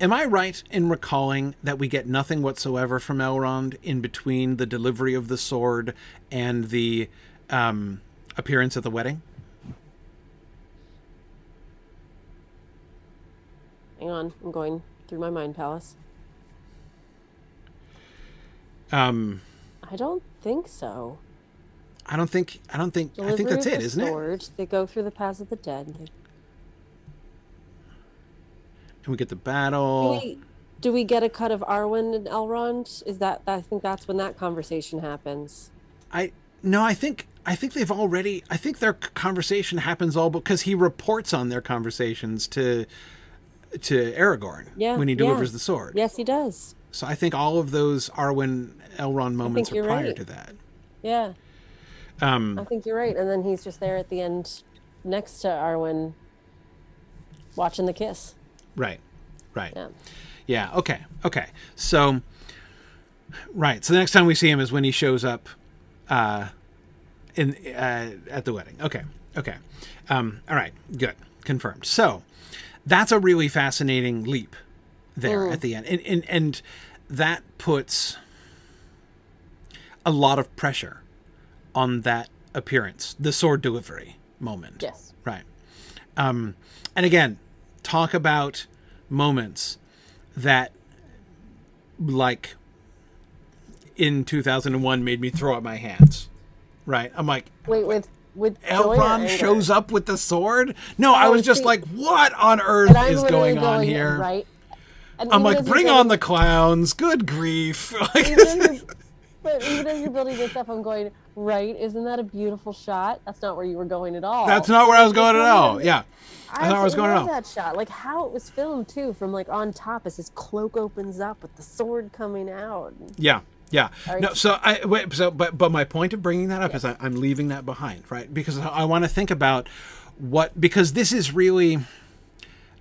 Am I right in recalling that we get nothing whatsoever from Elrond in between the delivery of the sword and the um, appearance at the wedding? Hang on, I'm going through my mind palace. Um, I don't think so. I don't think. I don't think. I think that's it, isn't it? They go through the paths of the dead. They- And we get the Do battle. we, do we get a cut of Arwen and Elrond? Is that I think that's when that conversation happens. I no. I think. I think they've already. I think their conversation happens all because he reports on their conversations to to Aragorn Yeah, when he yeah. delivers the sword. Yes, he does. So I think all of those Arwen Elrond moments are prior right. to that. Yeah, Um, I think you're right. And then he's just there at the end, next to Arwen, watching the kiss. right. Right. Yeah. Yeah. Okay. Okay. So, right. So the next time we see him is when he shows up, uh, in uh, at the wedding. Okay. Okay. Um, all right. Good. Confirmed. So, that's a really fascinating leap there at the end, and and and that puts a lot of pressure on that appearance, the sword delivery moment. Yes. Right. Um, and again, talk about moments that, like, in 2001 made me throw up my hands. Right. I'm like, Wait, with with Elrond shows up with the sword? No, I Oh, was just see- like, what on earth is literally going on going, here? Right. And I'm like, bring on the clowns. Good grief. Even But even as you're building this up, I'm going right. Isn't that a beautiful shot? That's not where you were going at all. that's not where I was going at all. Yeah. That's not where I was going at all. that shot, like how it was filmed too, from like on top as his cloak opens up with the sword coming out. Yeah, yeah. No, so I wait. So, but but my point of bringing that up is I, I'm leaving that behind, right? Because I, I want to think about what because this is really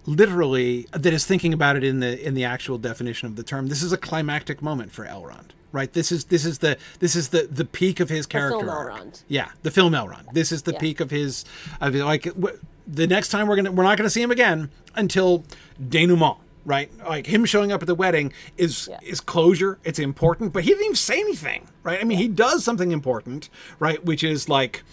literally that is thinking about it in the in the actual definition of the term. This is a climactic moment for Elrond, right? This is this is the this is the the peak of his character film arc. Elrond. Yeah, the film Elrond. This is the Yeah. peak of his of like w- the next time we're gonna we're not gonna see him again until denouement. Right, like him showing up at the wedding is Yeah. is closure. It's important, but he didn't even say anything. Right? I mean, he does something important, right? Which is like,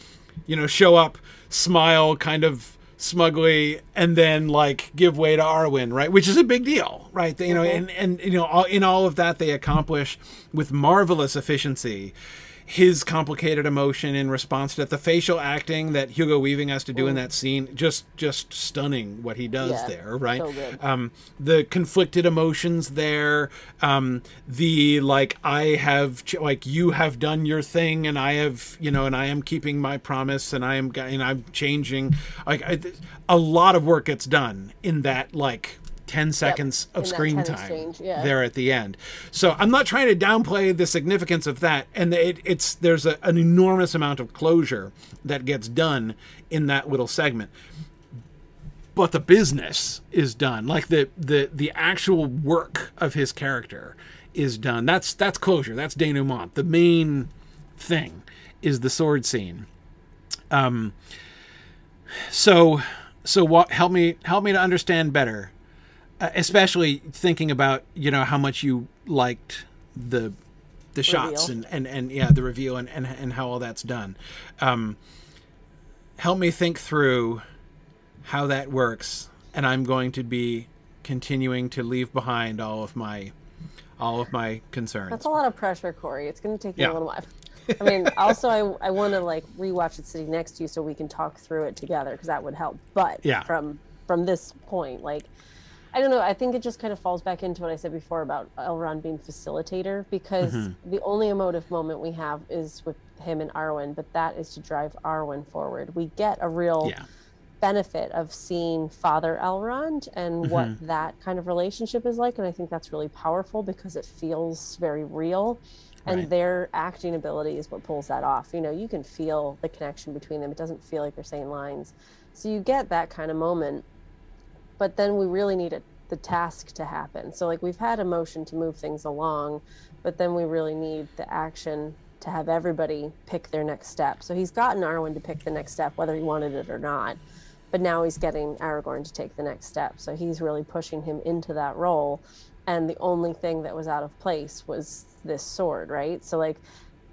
you know, show up, smile, kind of smugly, and then like give way to Arwen, right? Which is a big deal, right? You know, mm-hmm. and and you know, all, in all of that, they accomplish with marvelous efficiency his complicated emotion in response to that. The facial acting that Hugo Weaving has to do in that scene, just just stunning what he does Yeah, there, right? so um, the conflicted emotions there, um, the like I have ch- like you have done your thing and I have you know and I am keeping my promise and I am and I'm changing like I, a lot of work gets done in that like. 10 seconds of in screen time exchange, yeah. there at the end. So I'm not trying to downplay the significance of that, and it, it's there's a, an enormous amount of closure that gets done in that little segment. But the business is done like the the the actual work of his character is done. That's that's closure. That's denouement. The main thing is the sword scene. Um so so what help me help me to understand better uh, especially thinking about you know how much you liked the the shots Reveal. and, and and yeah the reveal and, and and how all that's done um help me think through how that works and i'm going to be continuing to leave behind all of my all of my concerns That's a lot of pressure, Corey. It's going to take me Yeah. a little while. I mean, also, I, I want to like rewatch it sitting next to you so we can talk through it together because that would help. But Yeah. from from this point, like, I don't know. I think it just kind of falls back into what I said before about Elrond being facilitator because Mm-hmm. the only emotive moment we have is with him and Arwen, but that is to drive Arwen forward. We get a real yeah benefit of seeing Father Elrond and what Mm-hmm. that kind of relationship is like. And I think that's really powerful because it feels very real. And Right. their acting ability is what pulls that off. You know, you can feel the connection between them. It doesn't feel like they're saying lines. So you get that kind of moment. But then we really need it, the task to happen. So, like, we've had a motion to move things along, but then we really need the action to have everybody pick their next step. So he's gotten Arwen to pick the next step, whether he wanted it or not but now he's getting Aragorn to take the next step. So he's really pushing him into that role. And the only thing that was out of place was this sword, right? So like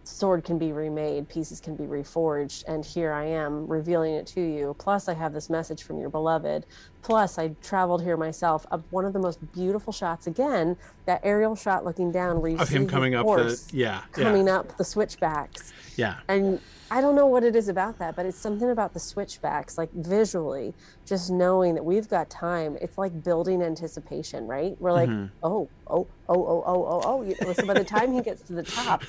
sword can be remade, pieces can be reforged, and here I am revealing it to you. Plus I have this message from your beloved. Plus I traveled here myself. Up one of the most beautiful shots again, that aerial shot looking down where you of see him coming up the yeah coming yeah up the switchbacks yeah and I don't know what it is about that, but it's something about the switchbacks, like visually, just knowing that we've got time. It's like building anticipation, right? We're like, Mm-hmm. oh, oh, oh, oh, oh, oh, oh. So by the time he gets to the top,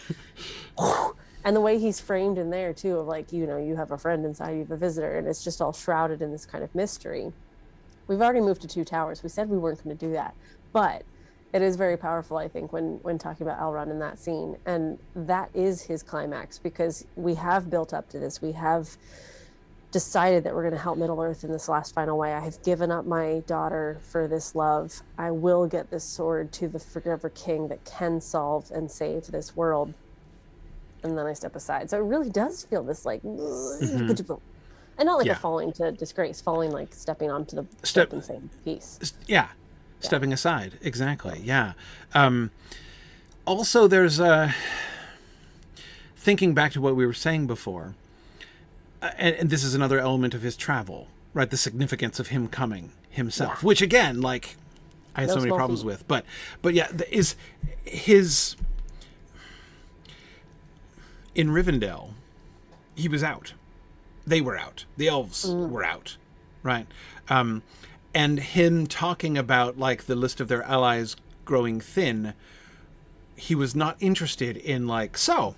and the way he's framed in there too, of like, you know, you have a friend inside, you have a visitor, and it's just all shrouded in this kind of mystery. We've already moved to two towers. We said we weren't going to do that, but it is very powerful i think when when talking about elrond in that scene. And that is his climax because we have built up to this. We have decided that we're going to help middle earth in this last final way. I have given up my daughter for this love. I will get this sword to the forever king that can solve and save this world. And then i step aside. So it really does feel this like mm-hmm. and not like Yeah. a falling to disgrace falling like stepping onto the Step- and saying peace. Yeah. Stepping aside. Exactly. Yeah. Um also there's a thinking back to what we were saying before uh, and, and this is another element of his travel right? The significance of him coming himself which again like i had No so many problems feat. with. But but yeah the, is his in rivendell he was out they were out. The elves were out. Right. Um and him talking about like the list of their allies growing thin he was not interested in like so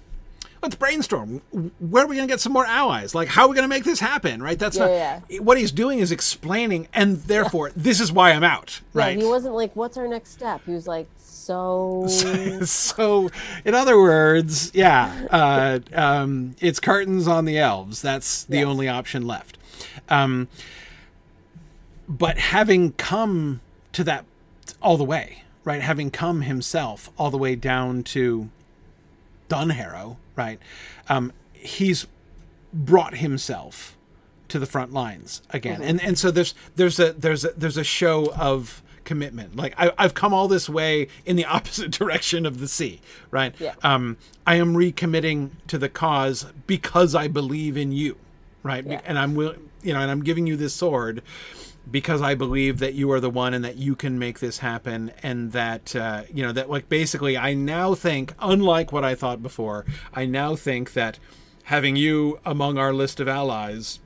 let's brainstorm. Where are we going to get some more allies? Like how are we going to make this happen? Right? That's Yeah, not what he's doing is explaining and therefore this is why i'm out. Right Yeah, he wasn't like, "What's our next step?" He was like, "So, so in other words yeah uh, um, it's curtains on the elves that's the Yes. only option left um, but having come to that all the way, right? Having come himself all the way down to Dunharrow, right? Um, he's brought himself to the front lines again, and and so there's there's a there's a there's a show of commitment. Like I, I've come all this way in the opposite direction of the sea, right? Yeah. Um, I am recommitting to the cause because I believe in you, right? Yeah. And I'm will, you know, and I'm giving you this sword because I believe that you are the one and that you can make this happen, and that uh, you know that like basically I now think, unlike what I thought before, I now think that having you among our list of allies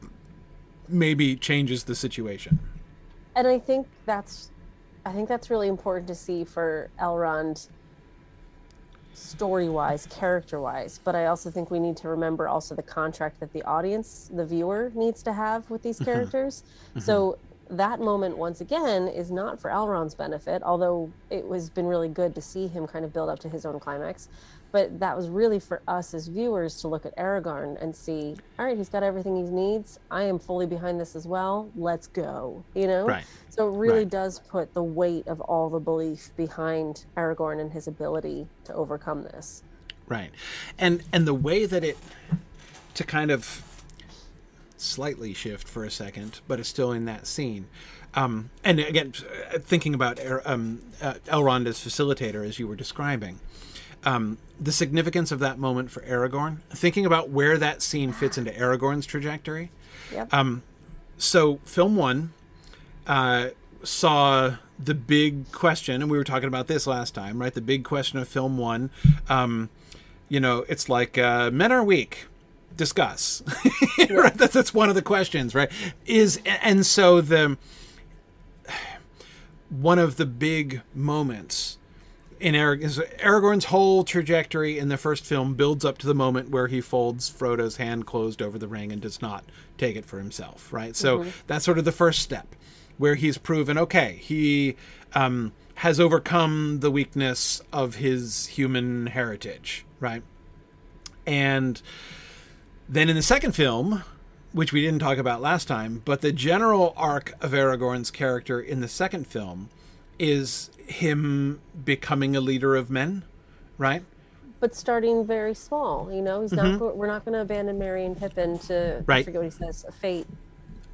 maybe changes the situation. and I think that's I think that's really important to see for Elrond story wise, character wise. But I also think we need to remember also the contract that the audience, the viewer, needs to have with these mm-hmm. characters. Mm-hmm. So that moment once again is not for Elrond's benefit, although it was been really good to see him kind of build up to his own climax. But that was really for us as viewers to look at Aragorn and see, all right, he's got everything he needs. I am fully behind this as well. Let's go. You know? Right. So it really Right. does put the weight of all the belief behind Aragorn and his ability to overcome this. Right. And and the way that it to kind of slightly shift for a second, but it's still in that scene. Um, and again, thinking about um, uh, Elrond as facilitator, as you were describing, um, the significance of that moment for Aragorn, thinking about where that scene fits into Aragorn's trajectory. Yep. Um, so, film one uh, saw the big question, and we were talking about this last time, right? The big question of film one. Um, you know, it's like uh, men are weak. Discuss. right? That's, that's one of the questions, right? Is and so the one of the big moments in Arag- is Aragorn's whole trajectory in the first film builds up to the moment where he folds Frodo's hand closed over the ring and does not take it for himself, right? So that's sort of the first step where he's proven okay, he um, has overcome the weakness of his human heritage, right? And then in the second film, which we didn't talk about last time, but the general arc of Aragorn's character in the second film is him becoming a leader of men, right? But starting very small, you know, he's not. We're not going to abandon Merry and Pippin to I Mm-hmm. Right. forget what he says, a fate,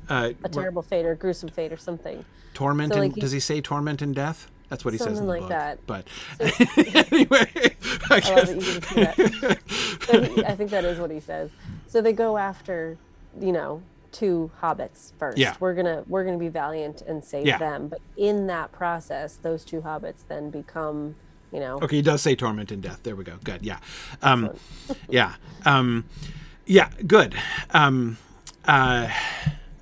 Uh, a terrible fate or gruesome fate or something. torment so, and he- does he say torment and death? That's what he says in Something the like book. that. But anyway, I I love that you can see that. so he, I think that is what he says. So they go after, you know, two hobbits first. Yeah. We're gonna we're gonna be valiant and save Yeah. them. But in that process, those two hobbits then become, you know, Okay, he does say torment and death. There we go. Good. Yeah. Um, yeah. Um, yeah. Good. Um, uh,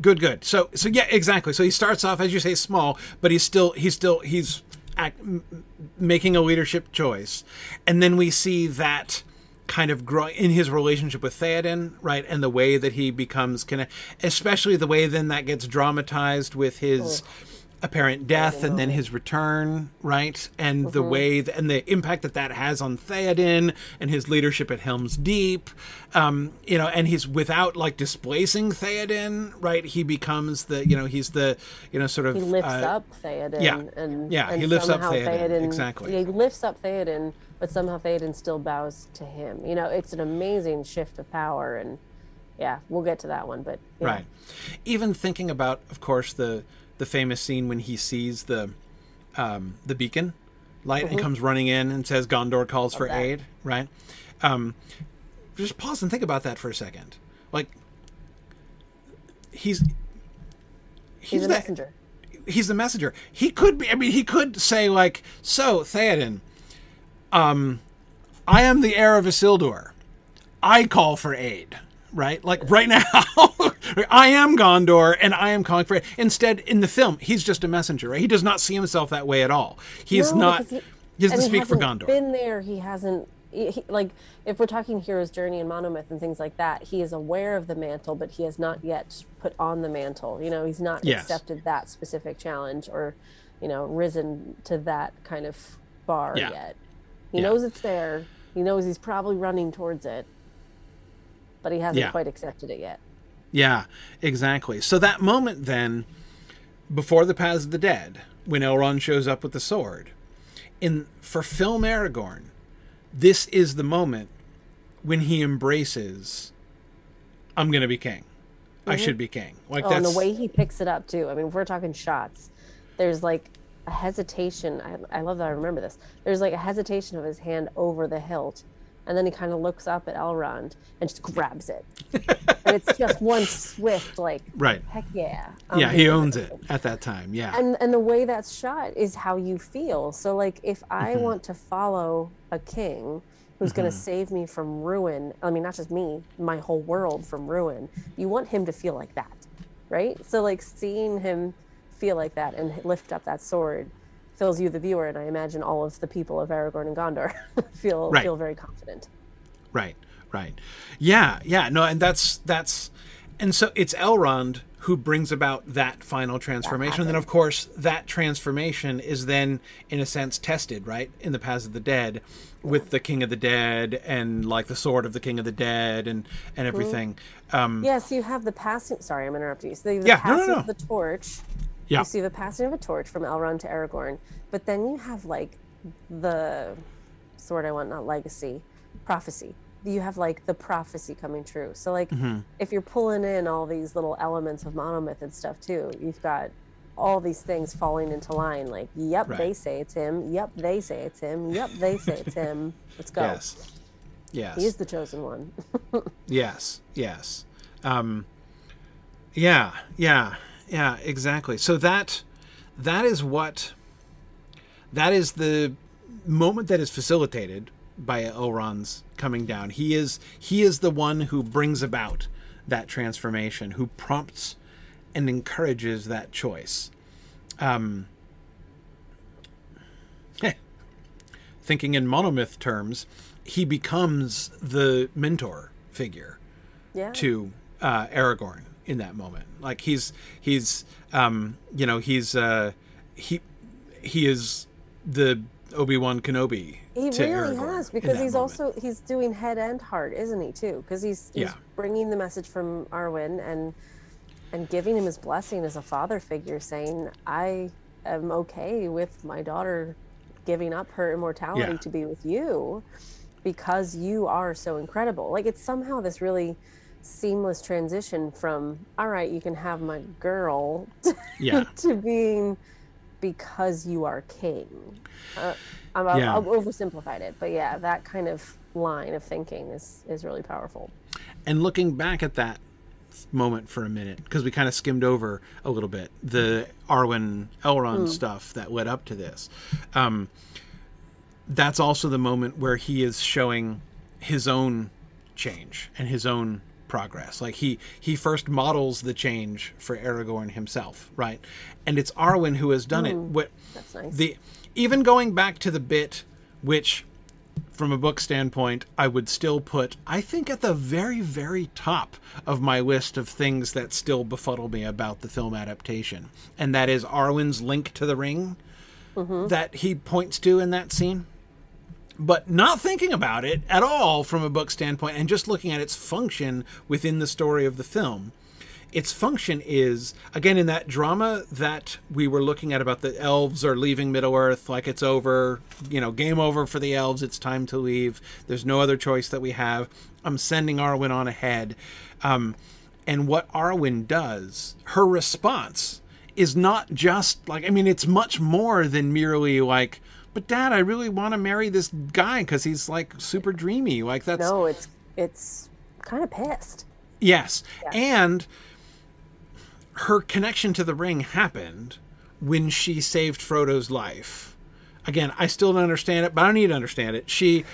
good. Good. So, so yeah, exactly. So he starts off, as you say, small, but he's still, he's still, he's act, m- making a leadership choice, and then we see that kind of grow in his relationship with Theoden, right, and the way that he becomes connect, especially the way then that gets dramatized with his oh. Apparent death and then his return, right? And the way th- and the impact that that has on Theoden and his leadership at Helm's Deep, um, you know, and he's without like displacing Theoden, right? He becomes the, you know, he's the, you know, sort of he lifts uh, up Theoden. yeah. and Yeah, and he lifts up somehow Theoden, exactly. He lifts up Theoden, but somehow Theoden still bows to him. You know, it's an amazing shift of power, and yeah, we'll get to that one. But yeah. Right. Even thinking about, of course, the the famous scene when he sees the um, the beacon light and comes running in and says Gondor calls for Mm-hmm. aid. Right. Um, just pause and think about that for a second. Like he's he's, he's a the, messenger. he's the messenger. He could be. I mean, he could say like, "So Theoden, um, I am the heir of Isildur. I call for aid." Right, like right now, I am Gondor, and I am calling for aid. Instead, in the film, he's just a messenger. Right? He does not see himself that way at all. He is No, not. He, he- doesn't speak for hasn't Gondor. Been there, he hasn't. He- like if we're talking hero's journey and monomyth and things like that, he is aware of the mantle, but he has not yet put on the mantle. You know, he's not Yes. accepted that specific challenge or, you know, risen to that kind of bar Yeah. yet. He Yeah. knows it's there. He knows he's probably running towards it, but he hasn't Yeah. quite accepted it yet. Yeah, exactly. So that moment then before the Paths of the Dead, when Elrond shows up with the sword, in for film Aragorn, this is the moment when he embraces, "I'm going to be king. I mm-hmm. should be king." Like Oh, that's and the way he picks it up too. I mean, if we're talking shots, there's like a hesitation. I, I love that I remember this. There's like a hesitation of his hand over the hilt, and then he kind of looks up at Elrond and just grabs it. and it's just one swift, like, right. heck yeah. I'm Yeah, he owns it at that time. Yeah. And and the way that's shot is how you feel. So like, if I Mm-hmm. want to follow a king who's going to save me from ruin, I mean, not just me, my whole world from ruin. You want him to feel like that, right? So like seeing him feel like that and lift up that sword fills you the viewer and i imagine all of the people of aragorn and gondor feel Right. feel very confident Right, right. Yeah, yeah. No, and that's that's and so it's Elrond who brings about that final transformation. And then of course that transformation is then in a sense tested, right? In the Paths of the Dead with the King of the Dead and like the sword of the King of the Dead and and everything. Um yes you have the passing sorry i'm interrupting you so the Yeah, no, no, passing no. of the torch yeah. you see the passing of a torch from elrond to aragorn but then you have like the sword i want not legacy prophecy. You have like the prophecy coming true. So like Mm-hmm. if you're pulling in all these little elements of monomyth and stuff too you've got all these things falling into line. Like yep they say it's him. Yep they say it's him. Yep they say it's him. Let's go. Yes. Yes. he is the chosen one. Yes, yes. Um, yeah, yeah, yeah, exactly. So that that is what that is the moment that is facilitated by Elrond's coming down. He is he is the one who brings about that transformation, who prompts and encourages that choice. Um, thinking in monomyth terms, he becomes the mentor figure yeah to uh, Aragorn in that moment. Like he's he's um, you know he's uh, he he is the Obi Wan Kenobi. He really Aragorn has because he's moment. also he's doing head and heart, isn't he? Too because he's, he's Yeah. bringing the message from Arwen and and giving him his blessing as a father figure, saying, "I am okay with my daughter giving up her immortality Yeah. to be with you because you are so incredible." Like it's somehow this really seamless transition from all right, you can have my girl yeah to being because you are king. Uh, I'm, I've- Yeah. I've oversimplified it, but yeah, that kind of line of thinking is is really powerful. and looking back at that moment for a minute because we kind of skimmed over a little bit the Arwen Elrond stuff that led up to this. Um, that's also the moment where he is showing his own change and his own progress. Like he he first models the change for Aragorn himself, right? And it's Arwen who has done it. What That's nice. the even going back to the bit which from a book standpoint i would still put i think at the very very top of my list of things that still befuddle me about the film adaptation and that is arwen's link to the ring mm-hmm. that he points to in that scene but not thinking about it at all from a book standpoint and just looking at its function within the story of the film. Its function is again in that drama that we were looking at about the elves are leaving middle earth like it's over you know game over for the elves it's time to leave there's no other choice that we have i'm sending arwen on ahead. Um, and what arwen does her response is not just like i mean it's much more than merely like but dad i really want to marry this guy because he's like super dreamy like that's no, it's it's kind of pissed. Yes. And her connection to the ring happened when she saved Frodo's life. Again, I still don't understand it, but I don't need to understand it. She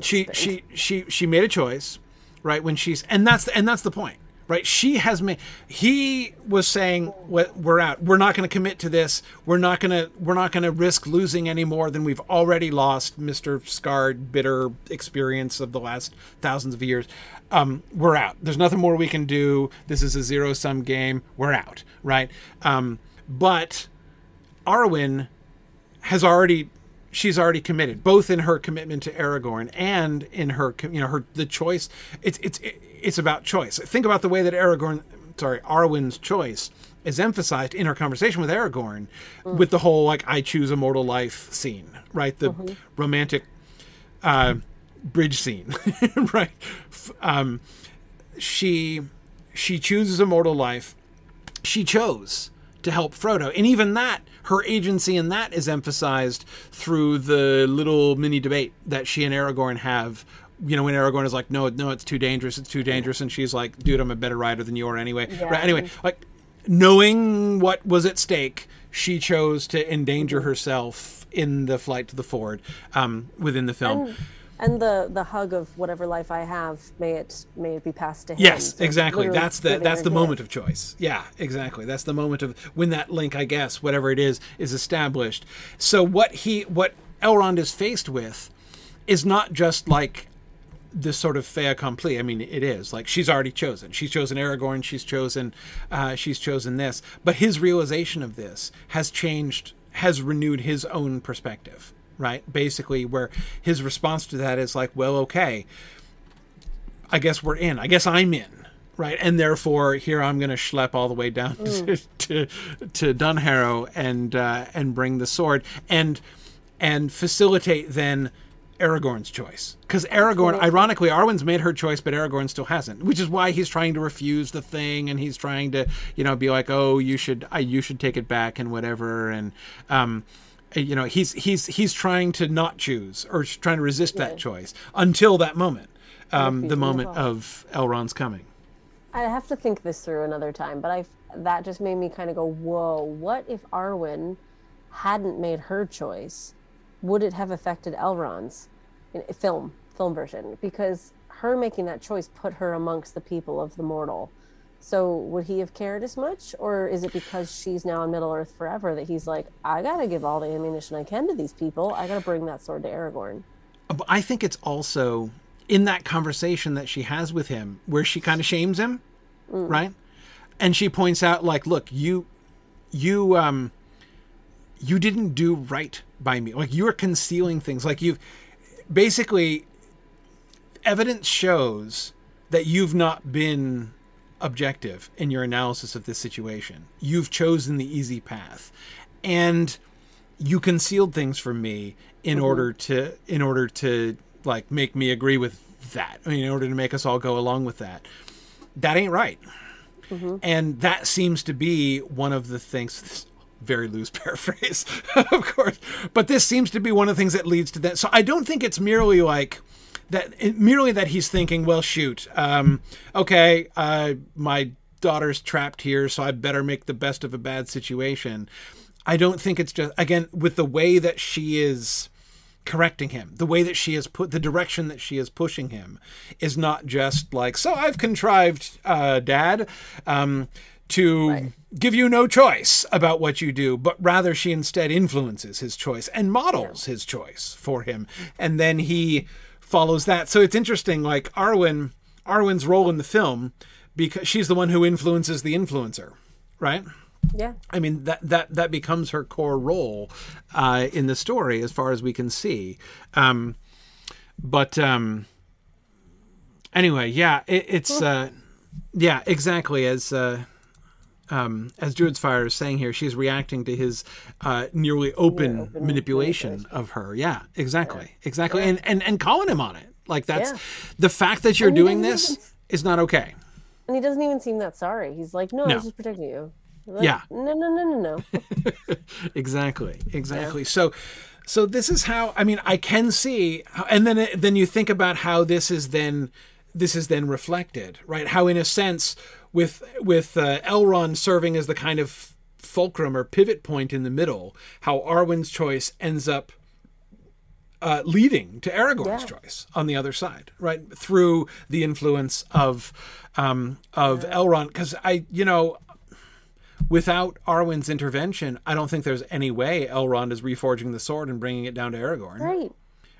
she she she she made a choice, right? When she's and that's and that's the point. Right? She has made he was saying "We're- out. We're not going to commit to this. We're not going to we're not going to risk losing any more than we've already lost, Mr. Scarred, bitter experience of the last thousands of years. Um, we're out. There's nothing more we can do. This is a zero sum game. We're out, right? Um, but Arwen has already she's already committed both in her commitment to Aragorn and in her you know her the choice it's it's it's about choice think about the way that Aragorn sorry Arwen's choice is emphasized in her conversation with Aragorn, with the whole like "I choose a mortal life" scene, right? The romantic uh, bridge scene, right? Um, she she chooses a mortal life. She chose to help Frodo, and even that, her agency in that is emphasized through the little mini debate that she and Aragorn have. You know, when Aragorn is like, "No, no, it's too dangerous. It's too dangerous," and she's like, "Dude, I'm a better rider than you are anyway." Yeah. Right? Anyway, like knowing what was at stake, she chose to endanger herself in the flight to the ford um, within the film. And, and the the hug of whatever life I have, may it may it be passed to him. Yes, So exactly. That's the that's the moment of choice. Yeah, exactly. That's the moment of when that link, I guess, whatever it is, is established. So what he what Elrond is faced with is not just like this sort of fait accompli. I mean, it is like she's already chosen. She's chosen Aragorn. She's chosen. Uh, she's chosen this. But his realization of this has changed. Has renewed his own perspective. Right. Basically, where his response to that is like, well, okay, I guess we're in. I guess I'm in. Right. And therefore, here I'm going to schlep all the way down to, to to Dunharrow and uh, and bring the sword and and facilitate then Aragorn's choice. Because Aragorn, ironically, Arwen's made her choice, but Aragorn still hasn't. Which is why he's trying to refuse the thing, and he's trying to, you know, be like, "Oh, you should, I, you should take it back," and whatever. And, um, you know, he's he's he's trying to not choose or trying to resist that choice until that moment, um, the moment of Elrond's coming. I have to think this through another time, but I that just made me kind of go, "Whoa! What if Arwen hadn't made her choice? Would it have affected Elrond's in- film film version? Because her making that choice put her amongst the people of the mortal. So would he have cared as much, or is it because she's now in Middle Earth forever that he's like, I gotta give all the ammunition I can to these people. I gotta bring that sword to Aragorn. But I think it's also in that conversation that she has with him where she kind of shames him, right? And she points out like, look, you you um you didn't do right by me. Like you're concealing things. Like you've basically evidence shows that you've not been objective in your analysis of this situation. You've chosen the easy path. And you concealed things from me in mm-hmm. order to in order to like make me agree with that. I mean, in order to make us all go along with that. That ain't right. Mm-hmm. And that seems to be one of the things very loose paraphrase, of course. But this seems to be one of the things that leads to that. So I don't think it's merely like that. it- Merely that he's thinking, well, shoot, um, okay, uh, my daughter's trapped here, so I better make the best of a bad situation. I don't think it's just again with the way that she is correcting him the way that she has put the direction that she is pushing him is not just like so i've contrived uh dad um to give you no choice about what you do but rather she instead influences his choice and models his choice for him and then he follows that so it's interesting like arwen arwen's role in the film because she's the one who influences the influencer right Yeah. I mean that that that becomes her core role uh, in the story, as far as we can see. Um, but um, anyway, yeah, it, it's uh, yeah, exactly as uh, um, as Druid's Fire is saying here. She's reacting to his uh, nearly open, open manipulation of her. Yeah, exactly, exactly, and and and calling him on it. Like that's Yeah. the fact that you're doing this even- is not okay. And he doesn't even seem that sorry. He's like, no, I No. was just protecting you. Like, Yeah. No, no, no, no, no. exactly exactly so so this is how i mean i can see how, and then then you think about how this is then this is then reflected right how in a sense with with uh, elrond serving as the kind of fulcrum or pivot point in the middle how arwen's choice ends up uh, leading to Aragorn's Yeah. choice on the other side, right? Through the influence of um, of Elrond, because I, you know, without Arwen's intervention, I don't think there's any way Elrond is reforging the sword and bringing it down to Aragorn, Right.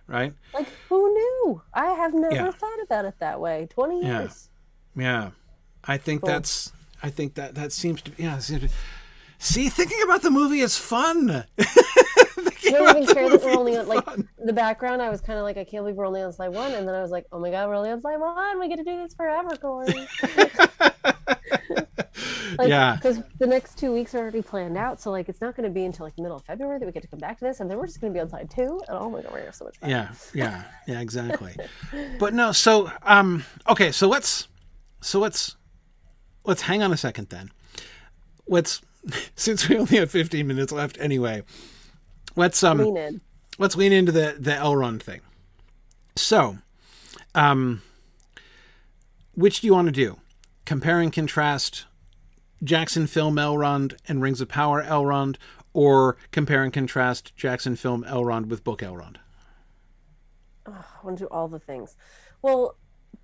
right? Like, who knew? I have never Yeah. thought about it that way. 20 Yeah. years. Yeah, I think that's. I think that that seems to. Be yeah. seems to- See, thinking about the movie is fun. I don't even that we're only on, like, the background. I was kind of like, I can't believe we're only on slide one. And then I was like, oh my God, we're only on slide one. We get to do this forever, Corey. like, Yeah. Because the next two weeks are already planned out, so like it's not going to be until like middle of February that we get to come back to this, and then we're just going to be on slide two. And oh my god, we're gonna have so much fun. yeah yeah yeah exactly but no so um okay so let's so let's let's hang on a second then. Let's since we only have 15 minutes left anyway let's um Lean let's lean into the the elrond thing. So um which do you want to do? Compare and contrast jackson film elrond and rings of power elrond or compare and contrast jackson film elrond with book elrond I want to do all the things. Well,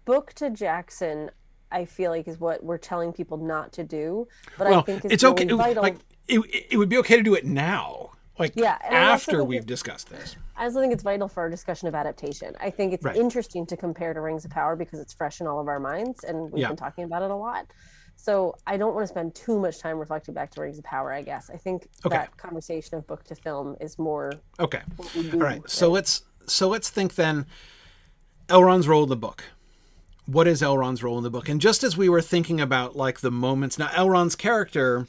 book to Jackson, I feel like is what we're telling people not to do, but I think it's really okay. it- Like it, it would be okay to do it now, like Yeah, and I also after we've it- discussed this. I also think it's vital for our discussion of adaptation. I think it's Right. interesting to compare to Rings of Power because it's fresh in all of our minds and we've Yeah. been talking about it a lot. So I don't want to spend too much time reflecting back to Rings of Power, I guess. I think Okay. that conversation of book to film is more Okay, what we do. all right. So let's so let's think then. Elrond's role in the book. What is Elrond's role in the book? And just as we were thinking about like the moments now, Elrond's character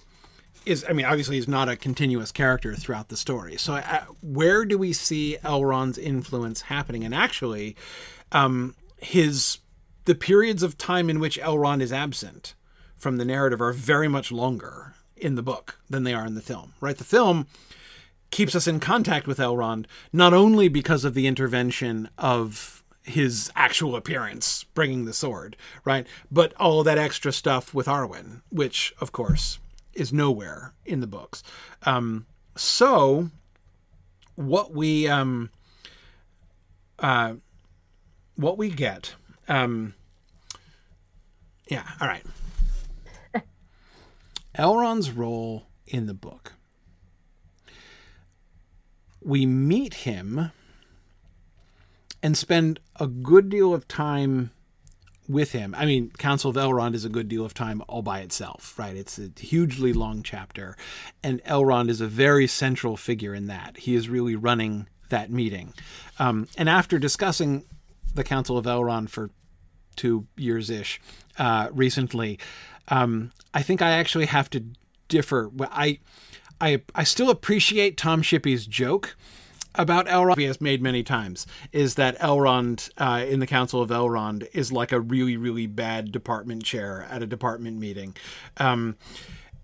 is I mean obviously he's not a continuous character throughout the story. So uh, where do we see Elrond's influence happening? And actually, um, his the periods of time in which Elrond is absent from the narrative are very much longer in the book than they are in the film. Right? The film keeps us in contact with Elrond not only because of the intervention of his actual appearance bringing the sword, right? But all that extra stuff with Arwen, which of course is nowhere in the books. Um, so what we um, uh, what we get, um, yeah, all right. Elrond's role in the book we meet him and spend a good deal of time with him. I mean, Council of Elrond is a good deal of time all by itself, right? It's a hugely long chapter, and Elrond is a very central figure in that. He is really running that meeting. Um, and after discussing the Council of Elrond for two years ish uh, recently, um, I think I actually have to differ. I, I, I still appreciate Tom Shippey's joke about Elrond. Has made many times is that Elrond uh, in the Council of Elrond is like a really really bad department chair at a department meeting. Um,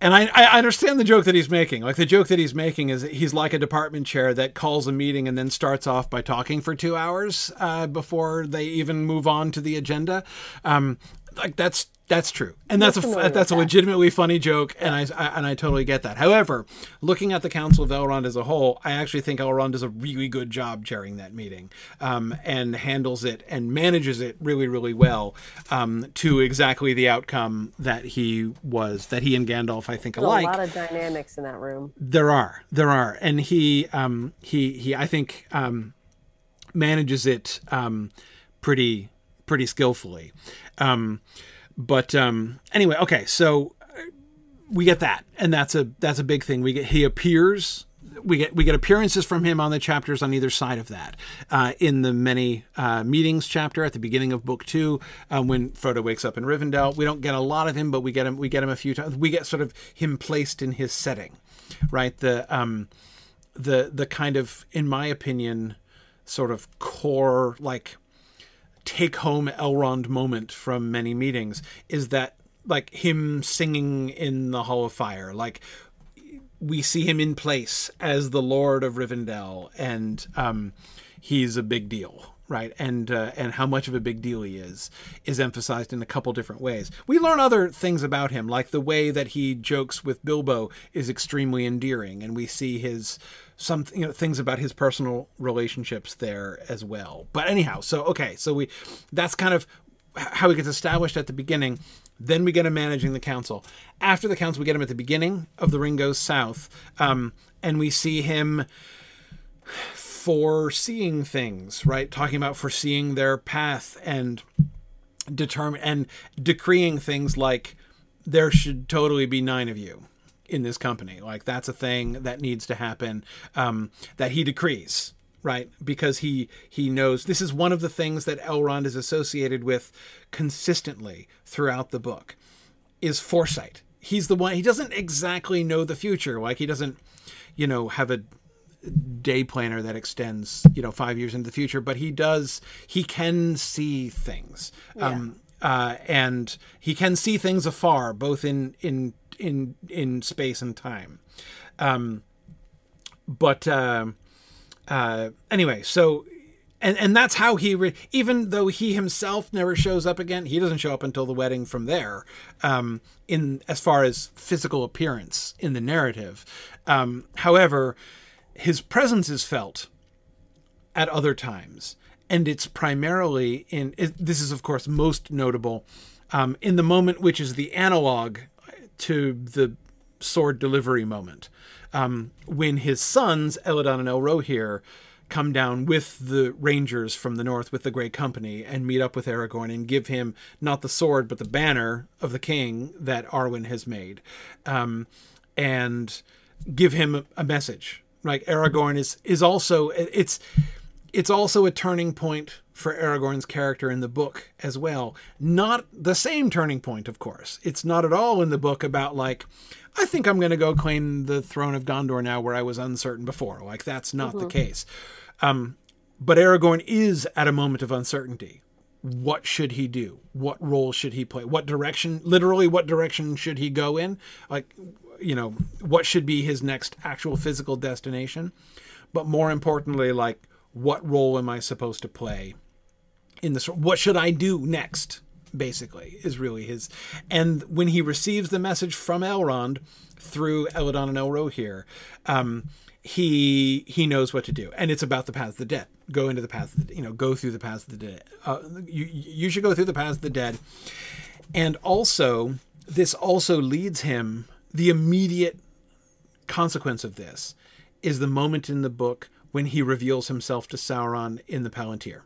and I, I understand the joke that he's making. Like the joke that he's making is he's like a department chair that calls a meeting and then starts off by talking for two hours uh, before they even move on to the agenda. Um, like that's that's true, and that's a that's a that. legitimately funny joke, and I, I and I totally get that. However, looking at the Council of Elrond as a whole, I actually think Elrond does a really good job chairing that meeting, um, and handles it and manages it really really well um, to exactly the outcome that he was that he and Gandalf I think There's alike a lot of dynamics in that room. there are there are and he um he he i think um manages it um pretty pretty skillfully um but um anyway okay so we get that and that's a that's a big thing we get he appears we get we get appearances from him on the chapters on either side of that. Uh, in the many uh, meetings chapter at the beginning of book two, um, when Frodo wakes up in Rivendell, we don't get a lot of him, but we get him we get him a few times. We get sort of him placed in his setting, right? The um, the the kind of, in my opinion, sort of core like take home Elrond moment from many meetings is that like him singing in the Hall of Fire, like we see him in place as the Lord of Rivendell, and um, he's a big deal, right? And uh, and how much of a big deal he is is emphasized in a couple different ways. We learn other things about him, like the way that he jokes with Bilbo is extremely endearing, and we see his some you know things about his personal relationships there as well. But anyhow, so okay, so we that's kind of how he gets established at the beginning. Then we get him managing the council. After the council, we get him at the beginning of The Ring Goes South, um, and we see him foreseeing things, right? Talking about foreseeing their path and determine and decreeing things like there should totally be nine of you in this company. Like that's a thing that needs to happen. Um, that he decrees, right? Because he he knows this is one of the things that Elrond is associated with consistently throughout the book is foresight he's the one he doesn't exactly know the future like he doesn't you know have a day planner that extends you know five years into the future but he does he can see things. Yeah. um uh and he can see things afar both in in in in space and time. Um but um uh anyway so and and that's how he re- even though he himself never shows up again he doesn't show up until the wedding from there um in as far as physical appearance in the narrative. Um however his presence is felt at other times and it's primarily in it, this is of course most notable um, in the moment which is the analog to the sword delivery moment um, when his sons Elladan and Elrohir come down with the rangers from the north with the great company and meet up with Aragorn and give him not the sword but the banner of the king that Arwen has made um, and give him a message like Aragorn is is also it's it's also a turning point for Aragorn's character in the book as well. Not the same turning point, of course. It's not at all in the book about like, I think I'm going to go claim the throne of Gondor now where I was uncertain before. Like that's not the case. Um, but Aragorn is at a moment of uncertainty. What should he do? What role should he play? What direction, literally, what direction should he go in? Like, you know, what should be his next actual physical destination? But more importantly, like, what role am I supposed to play in this? What should I do next? Basically, is really his. And when he receives the message from Elrond through Elladan and Elrohir, um, he he knows what to do, and it's about the path of the dead. Go into the path of the, you know, go through the path of the dead. Uh, you you should go through the path of the dead, and also this also leads him. The immediate consequence of this is the moment in the book when he reveals himself to Sauron in the Palantir.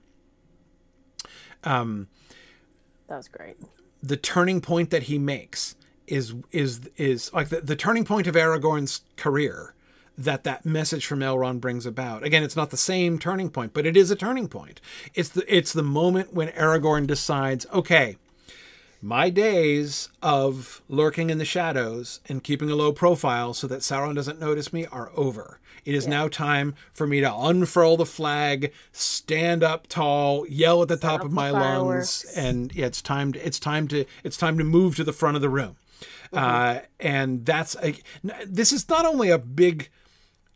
Um, That was great. The turning point that he makes is is is like the, the turning point of Aragorn's career that that message from Elrond brings about. Again, it's not the same turning point, but it is a turning point. It's the it's the moment when Aragorn decides, okay, my days of lurking in the shadows and keeping a low profile so that Sauron doesn't notice me are over. It is now time for me to unfurl the flag, stand up tall, yell at the top of my lungs, and yeah, it's time to it's time to it's time to move to the front of the room. Uh, and that's a, this is not only a big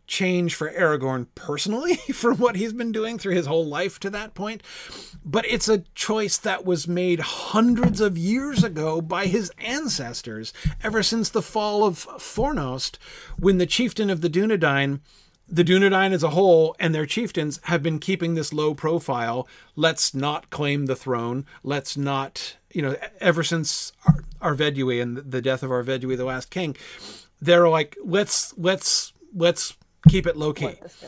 change for Aragorn personally from what he's been doing through his whole life to that point, but it's a choice that was made hundreds of years ago by his ancestors, ever since the fall of Fornost, when the chieftain of the Dunedain. The Dunedain as a whole and their chieftains have been keeping this low profile. Let's not claim the throne. Let's not, you know, ever since Ar- Arvedui and the death of Arvedui, the last king, they're like, let's let's let's keep it low key Let this go.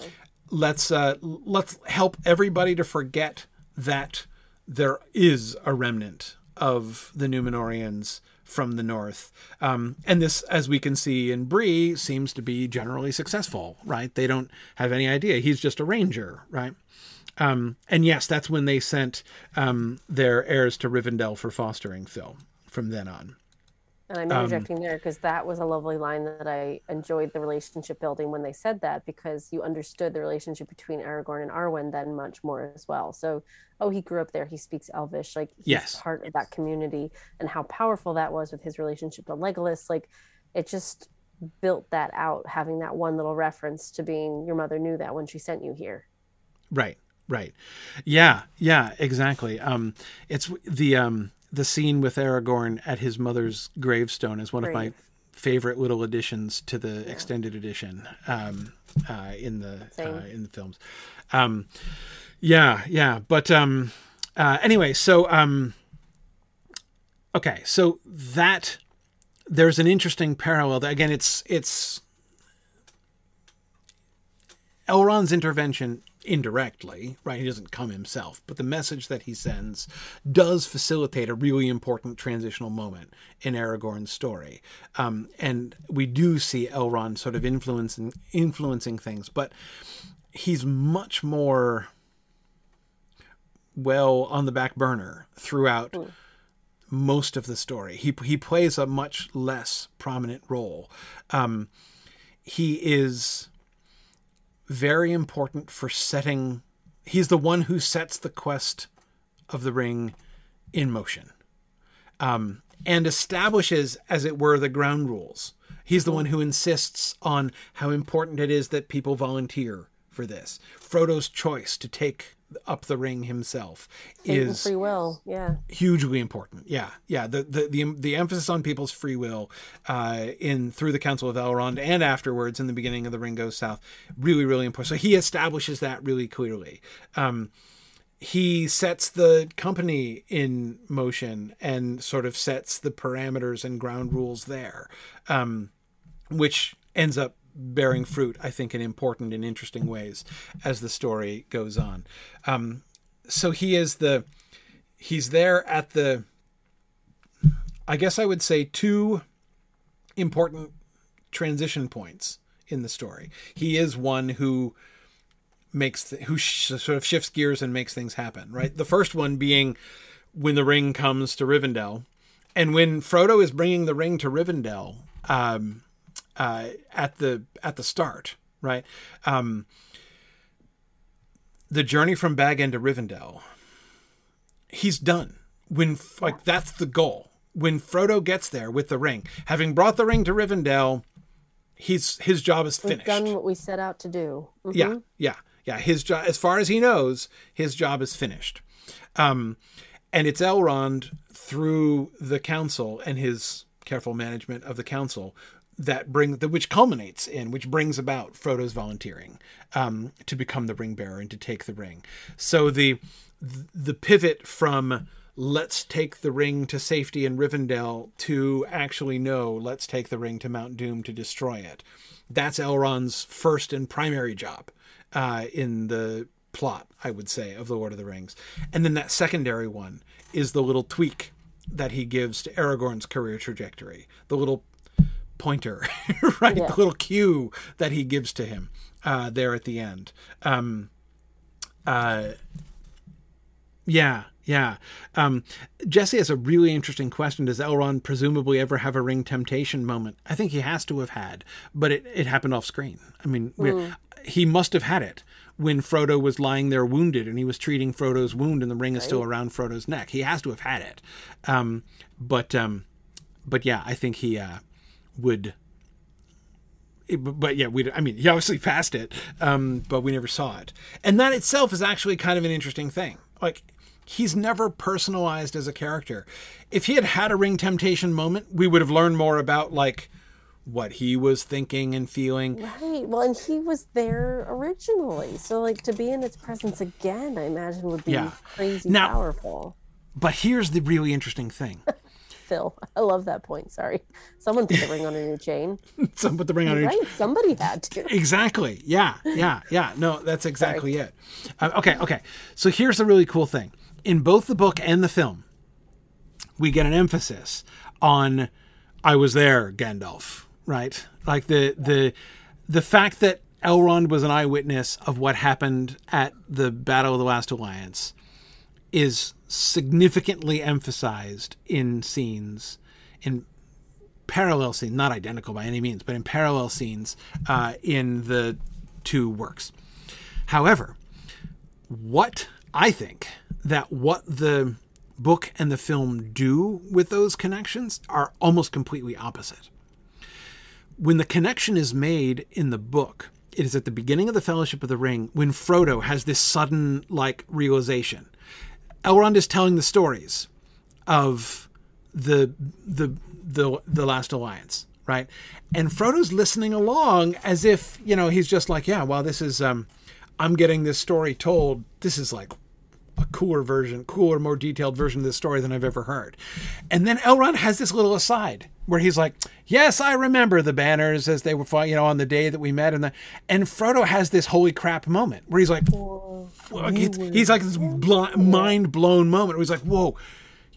let's uh, let's help everybody to forget that there is a remnant of the Numenoreans from the north, um, and this, as we can see in Bree, seems to be generally successful. Right? They don't have any idea he's just a ranger, right? Um, and yes, that's when they sent um, their heirs to Rivendell for fostering Phil. From then on, And I'm interjecting there because that was a lovely line that I enjoyed the relationship building when they said that because you understood the relationship between Aragorn and Arwen then much more as well. So, oh, he grew up there. He speaks Elvish. Like he's Yes. part of that community and how powerful that was with his relationship to Legolas. Like it just built that out, having that one little reference to being your mother knew that when she sent you here. Right, right. Yeah, yeah, exactly. Um, it's the um, the scene with Aragorn at his mother's gravestone is one of my favorite little additions to the extended edition um, uh, in the uh, in the films. Um, yeah, yeah, but um, uh, anyway, so um, okay, so that there's an interesting parallel. Again, it's it's Elrond's intervention indirectly, right? He doesn't come himself, but the message that he sends does facilitate a really important transitional moment in Aragorn's story. Um, and we do see Elrond sort of influencing influencing things, but he's much more well on the back burner throughout most of the story. He he plays a much less prominent role. Um, he is very important for setting. He's the one who sets the quest of the ring in motion, um, and establishes, as it were, the ground rules. He's the one who insists on how important it is that people volunteer for this. Frodo's choice to take up the ring himself is free will. Yeah. hugely important. Yeah, yeah. The the the, the emphasis on people's free will uh, in through the Council of Elrond and afterwards in the beginning of the Ring Goes South, really really important. So he establishes that really clearly. Um, he sets the company in motion and sort of sets the parameters and ground rules there, um, which ends up bearing fruit, I think, in important and interesting ways as the story goes on. Um, so he is the he's there at the I guess I would say two important transition points in the story. He is one who makes th- who sh- sort of shifts gears and makes things happen, right? The first one being when the ring comes to Rivendell and when Frodo is bringing the ring to Rivendell um, uh, at the at the start, right? Um, the journey from Bag End to Rivendell, he's done. When like that's the goal. When Frodo gets there with the ring, having brought the ring to Rivendell, he's his job is finished. We've done what we set out to do. Mhm. Yeah, yeah, yeah. His job, as far as he knows, his job is finished. Um, and it's Elrond through the council and his careful management of the council that bring the which culminates in which brings about Frodo's volunteering um, to become the ring bearer and to take the ring. So the the pivot from let's take the ring to safety in Rivendell to actually no, let's take the ring to Mount Doom to destroy it. That's Elrond's first and primary job uh, in the plot, I would say, of the Lord of the Rings. And then that secondary one is the little tweak that he gives to Aragorn's career trajectory, the little pointer, right? Yeah. The little cue that he gives to him uh, there at the end. Um, uh, yeah, yeah. Um, Jesse has a really interesting question. Does Elrond presumably ever have a ring temptation moment? I think he has to have had, but it, it happened off screen. I mean, we're- he must have had it when Frodo was lying there wounded and he was treating Frodo's wound and the ring is still around Frodo's neck. He has to have had it. Um, but, um, but yeah, I think he uh, would. but yeah, we. I mean, he obviously passed it, um, but we never saw it, and that itself is actually kind of an interesting thing. Like, he's never personalized as a character. If he had had a ring temptation moment, we would have learned more about like what he was thinking and feeling. Right. Well, and he was there originally, so like to be in its presence again, I imagine would be Yeah. crazy Now- powerful. But here's the really interesting thing. Phil, I love that point. Sorry, someone put the ring on a new chain. Some put the ring on her Right? Somebody had to. Exactly. Yeah. Yeah. Yeah. No, that's exactly it. Uh, okay. Okay. So here's the really cool thing. In both the book and the film, we get an emphasis on "I was there, Gandalf." Right? Like the the the fact that Elrond was an eyewitness of what happened at the Battle of the Last Alliance is significantly emphasized in scenes in parallel scenes, not identical by any means, but in parallel scenes uh, in the two works. However, what I think that what the book and the film do with those connections are almost completely opposite. When the connection is made in the book, it is at the beginning of the Fellowship of the Ring when Frodo has this sudden like realization. Elrond is telling the stories of the the the the last alliance right? And frodo's listening along as if you know he's just like yeah well this is um i'm getting this story told. This is like a cooler version cooler more detailed version of this story than i've ever heard and then elrond has this little aside where he's like yes i remember the banners as they were fought, you know on the day that we met and the and frodo has this holy crap moment where he's like oh, like, it's- he's like this mind blown moment where he's like, "Whoa,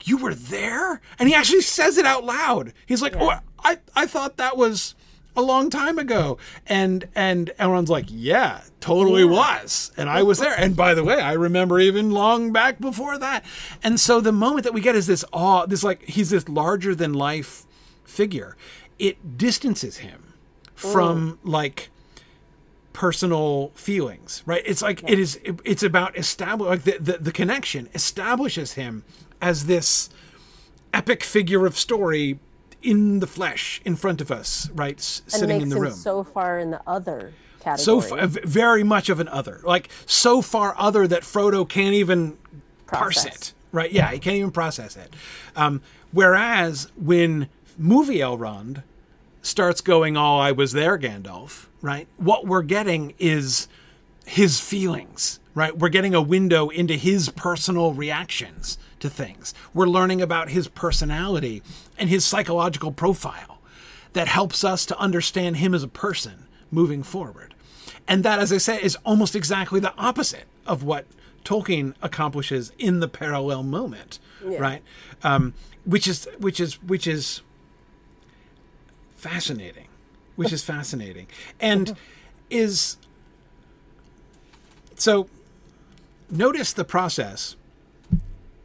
you were there?" And he actually says it out loud. He's like, "Oh, I I thought that was." A long time ago. And and Elrond's like, yeah, totally Yeah. was. And I was there. And by the way, I remember even long back before that. And so the moment that we get is this awe, this like he's this larger than life figure. It distances him from mm. like personal feelings right it's like it is it- it's about establish like the, the the connection establishes him as this epic figure of story in the flesh in front of us right s- sitting in the room. so far in the other category. so f- v- very much of an other. Like so far other that frodo can't even parse it right? Yeah he can't even process it. Um, whereas when movie elrond starts going all i was there gandalf right what we're getting is his feelings right? We're getting a window into his personal reactions to things we're learning about his personality and his psychological profile that helps us to understand him as a person moving forward. And that, as I said, is almost exactly the opposite of what Tolkien accomplishes in the parallel moment, right? Um, which is which is which is fascinating, which is fascinating, and is so. Notice the process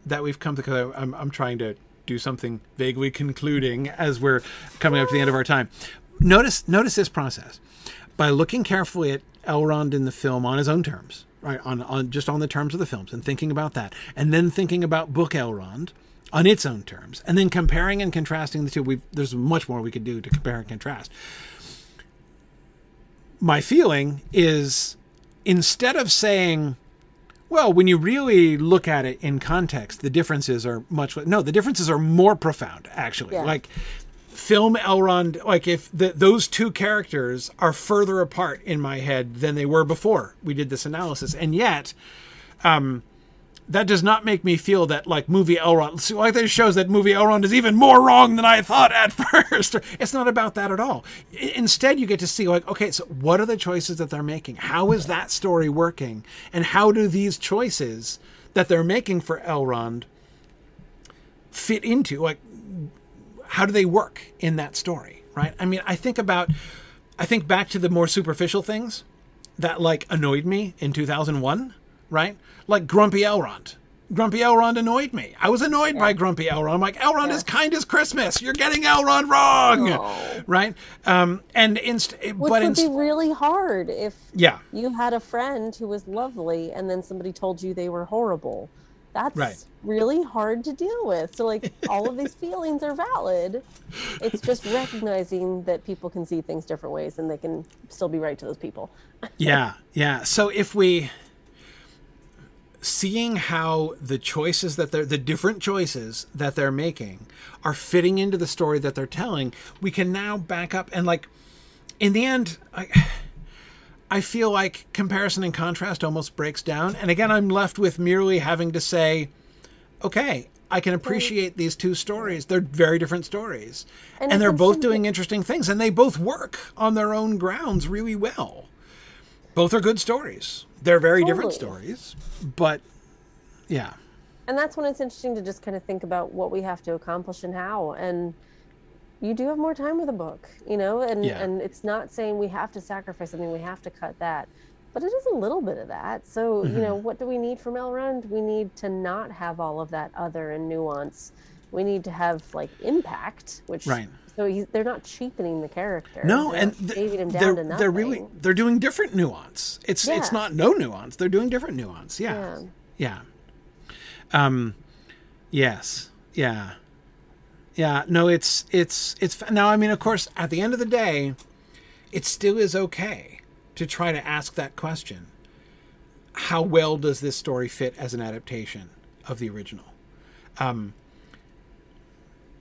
that we've come to I'm, I'm trying to do something vaguely concluding as we're coming up to the end of our time. Notice notice this process by looking carefully at Elrond in the film on his own terms, right? On on just on the terms of the films and thinking about that, and then thinking about Book Elrond on its own terms, and then comparing and contrasting the two. We there's much more we could do to compare and contrast. My feeling is instead of saying well, when you really look at it in context, the differences are much no. The differences are more profound, actually. Yeah. Like film Elrond, like if the, those two characters are further apart in my head than they were before we did this analysis, and yet, um, that does not make me feel that like movie Elrond. Like this shows that movie Elrond is even more wrong than I thought at first. It's not about that at all. Instead, you get to see like, okay, so what are the choices that they're making? How is that story working? And how do these choices that they're making for Elrond fit into like how do they work in that story? Right? I mean, I think about, I think back to the more superficial things that like annoyed me in 2001, right? Like Grumpy Elrond. Grumpy Elrond annoyed me. I was annoyed by Grumpy Elrond. I'm like, Elrond is kind as Christmas. You're getting Elrond wrong, Oh. right? Um, and inst- Which but would inst- be really hard if yeah, you had a friend who was lovely and then somebody told you they were horrible. That's Right. really hard to deal with. So, like, all of these feelings are valid. It's just recognizing that people can see things different ways and they can still be right to those people. yeah, yeah. So if we seeing how the choices that they're the different choices that they're making are fitting into the story that they're telling, we can now back up and like in the end I I feel like comparison and contrast almost breaks down. And again, I'm left with merely having to say, okay, I can appreciate these two stories. They're very different stories. And And, they're both doing interesting things. And they both work on their own grounds really well. Both are good stories. They're very different stories. But yeah. And that's when it's interesting to just kind of think about what we have to accomplish and how. And you do have more time with a book, you know, and, Yeah. and it's not saying we have to sacrifice something, we have to cut that. But it is a little bit of that. So, you Mm-hmm. know, what do we need from Elrond? We need to not have all of that other and nuance. We need to have like impact, which Right. So they're not cheapening the character. No, They're and not th- shaving him down they're they're really they're doing different nuance. It's it's not no nuance. They're doing different nuance. Yeah. Yeah. Yeah. Um yes. Yeah. Yeah, no it's it's it's now I mean of course at the end of the day it still is okay to try to ask that question. How well does this story fit as an adaptation of the original? Um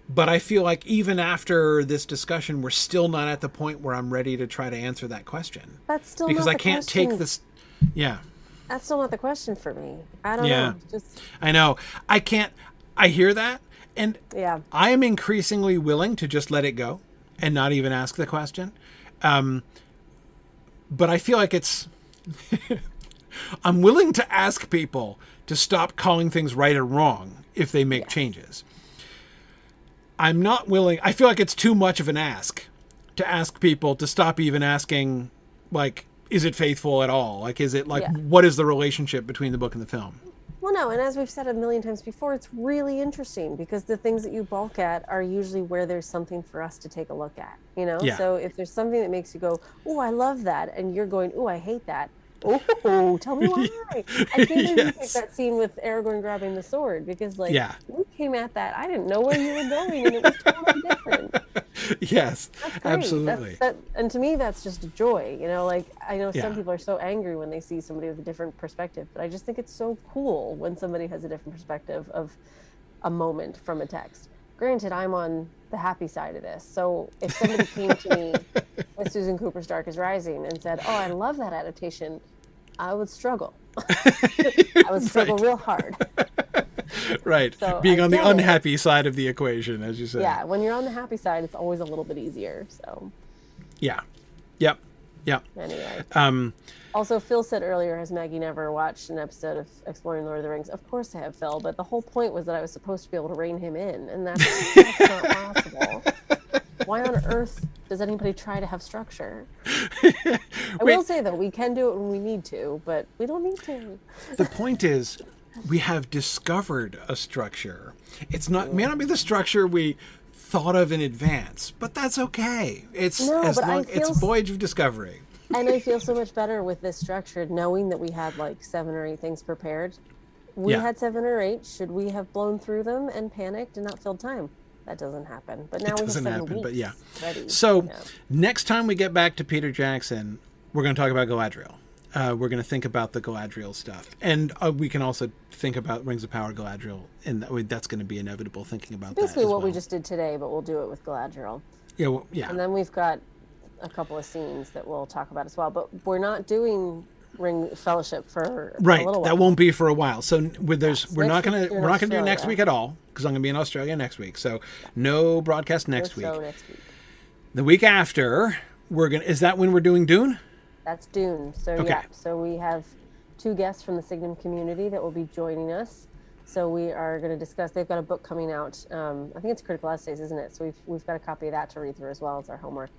but I feel like even after this discussion, we're still not at the point where I'm ready to try to answer that question That's still because not I the can't question. take this. Yeah, That's still not the question for me. I don't Yeah. know. Just I know. I can't. I hear that, and yeah. I am increasingly willing to just let it go and not even ask the question. Um, but I feel like it's. I'm willing to ask people to stop calling things right or wrong if they make changes. I'm not willing. I feel like it's too much of an ask to ask people to stop even asking, like, is it faithful at all? Like, is it like, Yeah. what is the relationship between the book and the film? Well, no, and as we've said a million times before, it's really interesting because the things that you balk at are usually where there's something for us to take a look at. You know, Yeah. so if there's something that makes you go, "Oh, I love that," and you're going, "Oh, I hate that," oh, tell me why. I can't believe you picked that scene with Aragorn grabbing the sword because, like, Yeah. we came at that. I didn't know where you were going, and it was totally different. yes, absolutely. That, and to me, that's just a joy. You know, like I know some people are so angry when they see somebody with a different perspective, but I just think it's so cool when somebody has a different perspective of a moment from a text. Granted, I'm on the happy side of this. So if somebody came to me with Susan Cooper's Dark is Rising and said, "Oh, I love that adaptation," I would struggle. I would struggle real hard. right. So Being I on the get it. unhappy side of the equation, as you said. Yeah, when you're on the happy side, it's always a little bit easier. So Yeah. Yep. Yep. anyway. Um, Also, Phil said earlier, has Maggie never watched an episode of Exploring Lord of the Rings? Of course I have, Phil, but the whole point was that I was supposed to be able to rein him in, and that's, that's not possible. Why on earth does anybody try to have structure? I Wait. will say, though, we can do it when we need to, but we don't need to. the point is, we have discovered a structure. It's not may not be the structure we thought of in advance, but that's okay. It's No, as long feel it's voyage of discovery. And I feel so much better with this structure, knowing that we had like seven or eight things prepared. We Yeah. had seven or eight. Should we have blown through them and panicked and not filled time? That doesn't happen. But now we have doesn't seven happen, weeks but yeah. ready. So Yeah. next time we get back to Peter Jackson, we're going to talk about Galadriel. Uh, we're going to think about the Galadriel stuff, and uh, we can also think about Rings of Power Galadriel, and that, that's going to be inevitable. Thinking about basically that as what we just did today, but we'll do it with Galadriel. yeah well, yeah And then we've got a couple of scenes that we'll talk about as well. But we're not doing Ring Fellowship for right a little while. that won't be for a while so with there's Yes, we're not gonna week you're in we're not gonna do next week at all because i'm gonna be in australia next week so no broadcast next week next week. the week after we're gonna is that when we're doing dune That's Dune. So Okay. yeah, so we have two guests from the Signum community that will be joining us. So we are going to discuss. They've got a book coming out. Um, I think it's Critical Essays, isn't it? So we've we've got a copy of that to read through as well as our homework.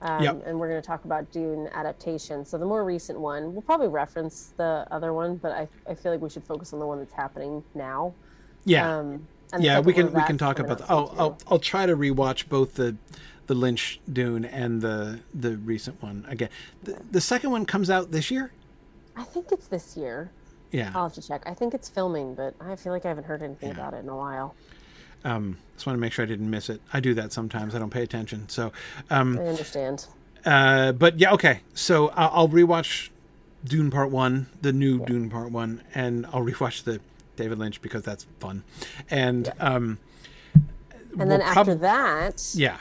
Um, Yep. And we're going to talk about Dune adaptation. So the more recent one, we'll probably reference the other one, but I, I feel like we should focus on the one that's happening now. yeah Um, and yeah we can we can talk about out the, I'll, I'll i'll try to rewatch both the the lynch dune and the the recent one again the, the second one comes out this year I think it's this year. yeah I'll have to check. I think it's filming, but I feel like I haven't heard anything about it in a while. um just want to make sure i didn't miss it i do that sometimes i don't pay attention so um I understand. Uh, but yeah, okay. So I'll, I'll rewatch Dune Part One, the new Dune Part One, and I'll rewatch the David Lynch because that's fun. And um, And then we'll after prob- that, yeah,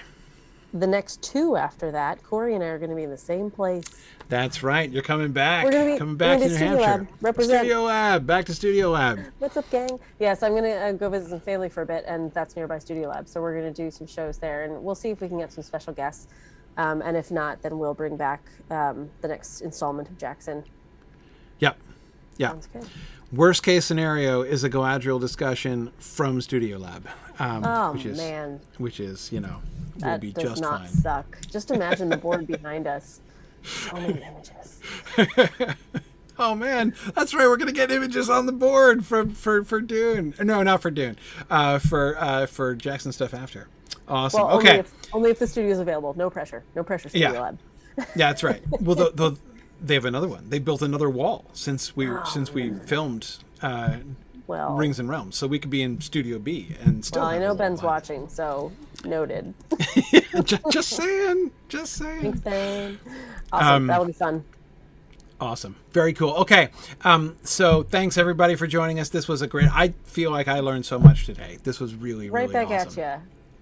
the next two after that, Corey and I are going to be in the same place. that's right. You're coming back. We're gonna be- coming back gonna New Studio Hampshire. Lab. Represent. Studio Lab. Back to Studio Lab. What's up, gang? Yes, I'm going to uh, go visit some family for a bit, and that's nearby Studio Lab. So we're going to do some shows there, and we'll see if we can get some special guests. Um, and if not, then we'll bring back um, the next installment of Jackson. Yep. Yeah. Sounds good. Worst case scenario is a Galadriel discussion from Studio Lab, um, Oh, which is man. which is you know will That be does just not fine. suck. Just imagine the board behind us. So many images. Oh man, that's right. We're gonna get images on the board for for for Dune. No, not for Dune. Uh, for uh, for Jackson stuff after. Awesome. Well, okay. only, if, only if the studio's available. No pressure. No pressure, Studio Yeah. Lab. yeah, that's right. Well, the, the, they have another one. They built another wall since we since we filmed uh, Well, Rings and Realms, so we could be in Studio B and still. well I know Ben's line. watching, so noted. just, just saying. Just saying. Thanks, Ben. Awesome. Um, That'll be fun. Awesome. Very cool. Okay. Um, so thanks everybody for joining us. This was a great. I feel like I learned so much today. This was really Right really back awesome. at you. Yeah.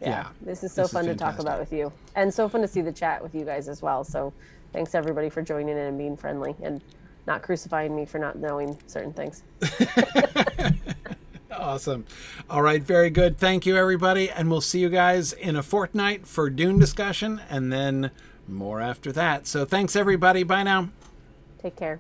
Yeah. This is so This is fun to talk about with you. And so fun to see the chat with you guys as well. So thanks everybody for joining in and being friendly and not crucifying me for not knowing certain things. Awesome. All right, very good. Thank you, everybody. And we'll see you guys in a fortnight for Dune discussion and then more after that. So thanks, everybody. Bye now. Take care.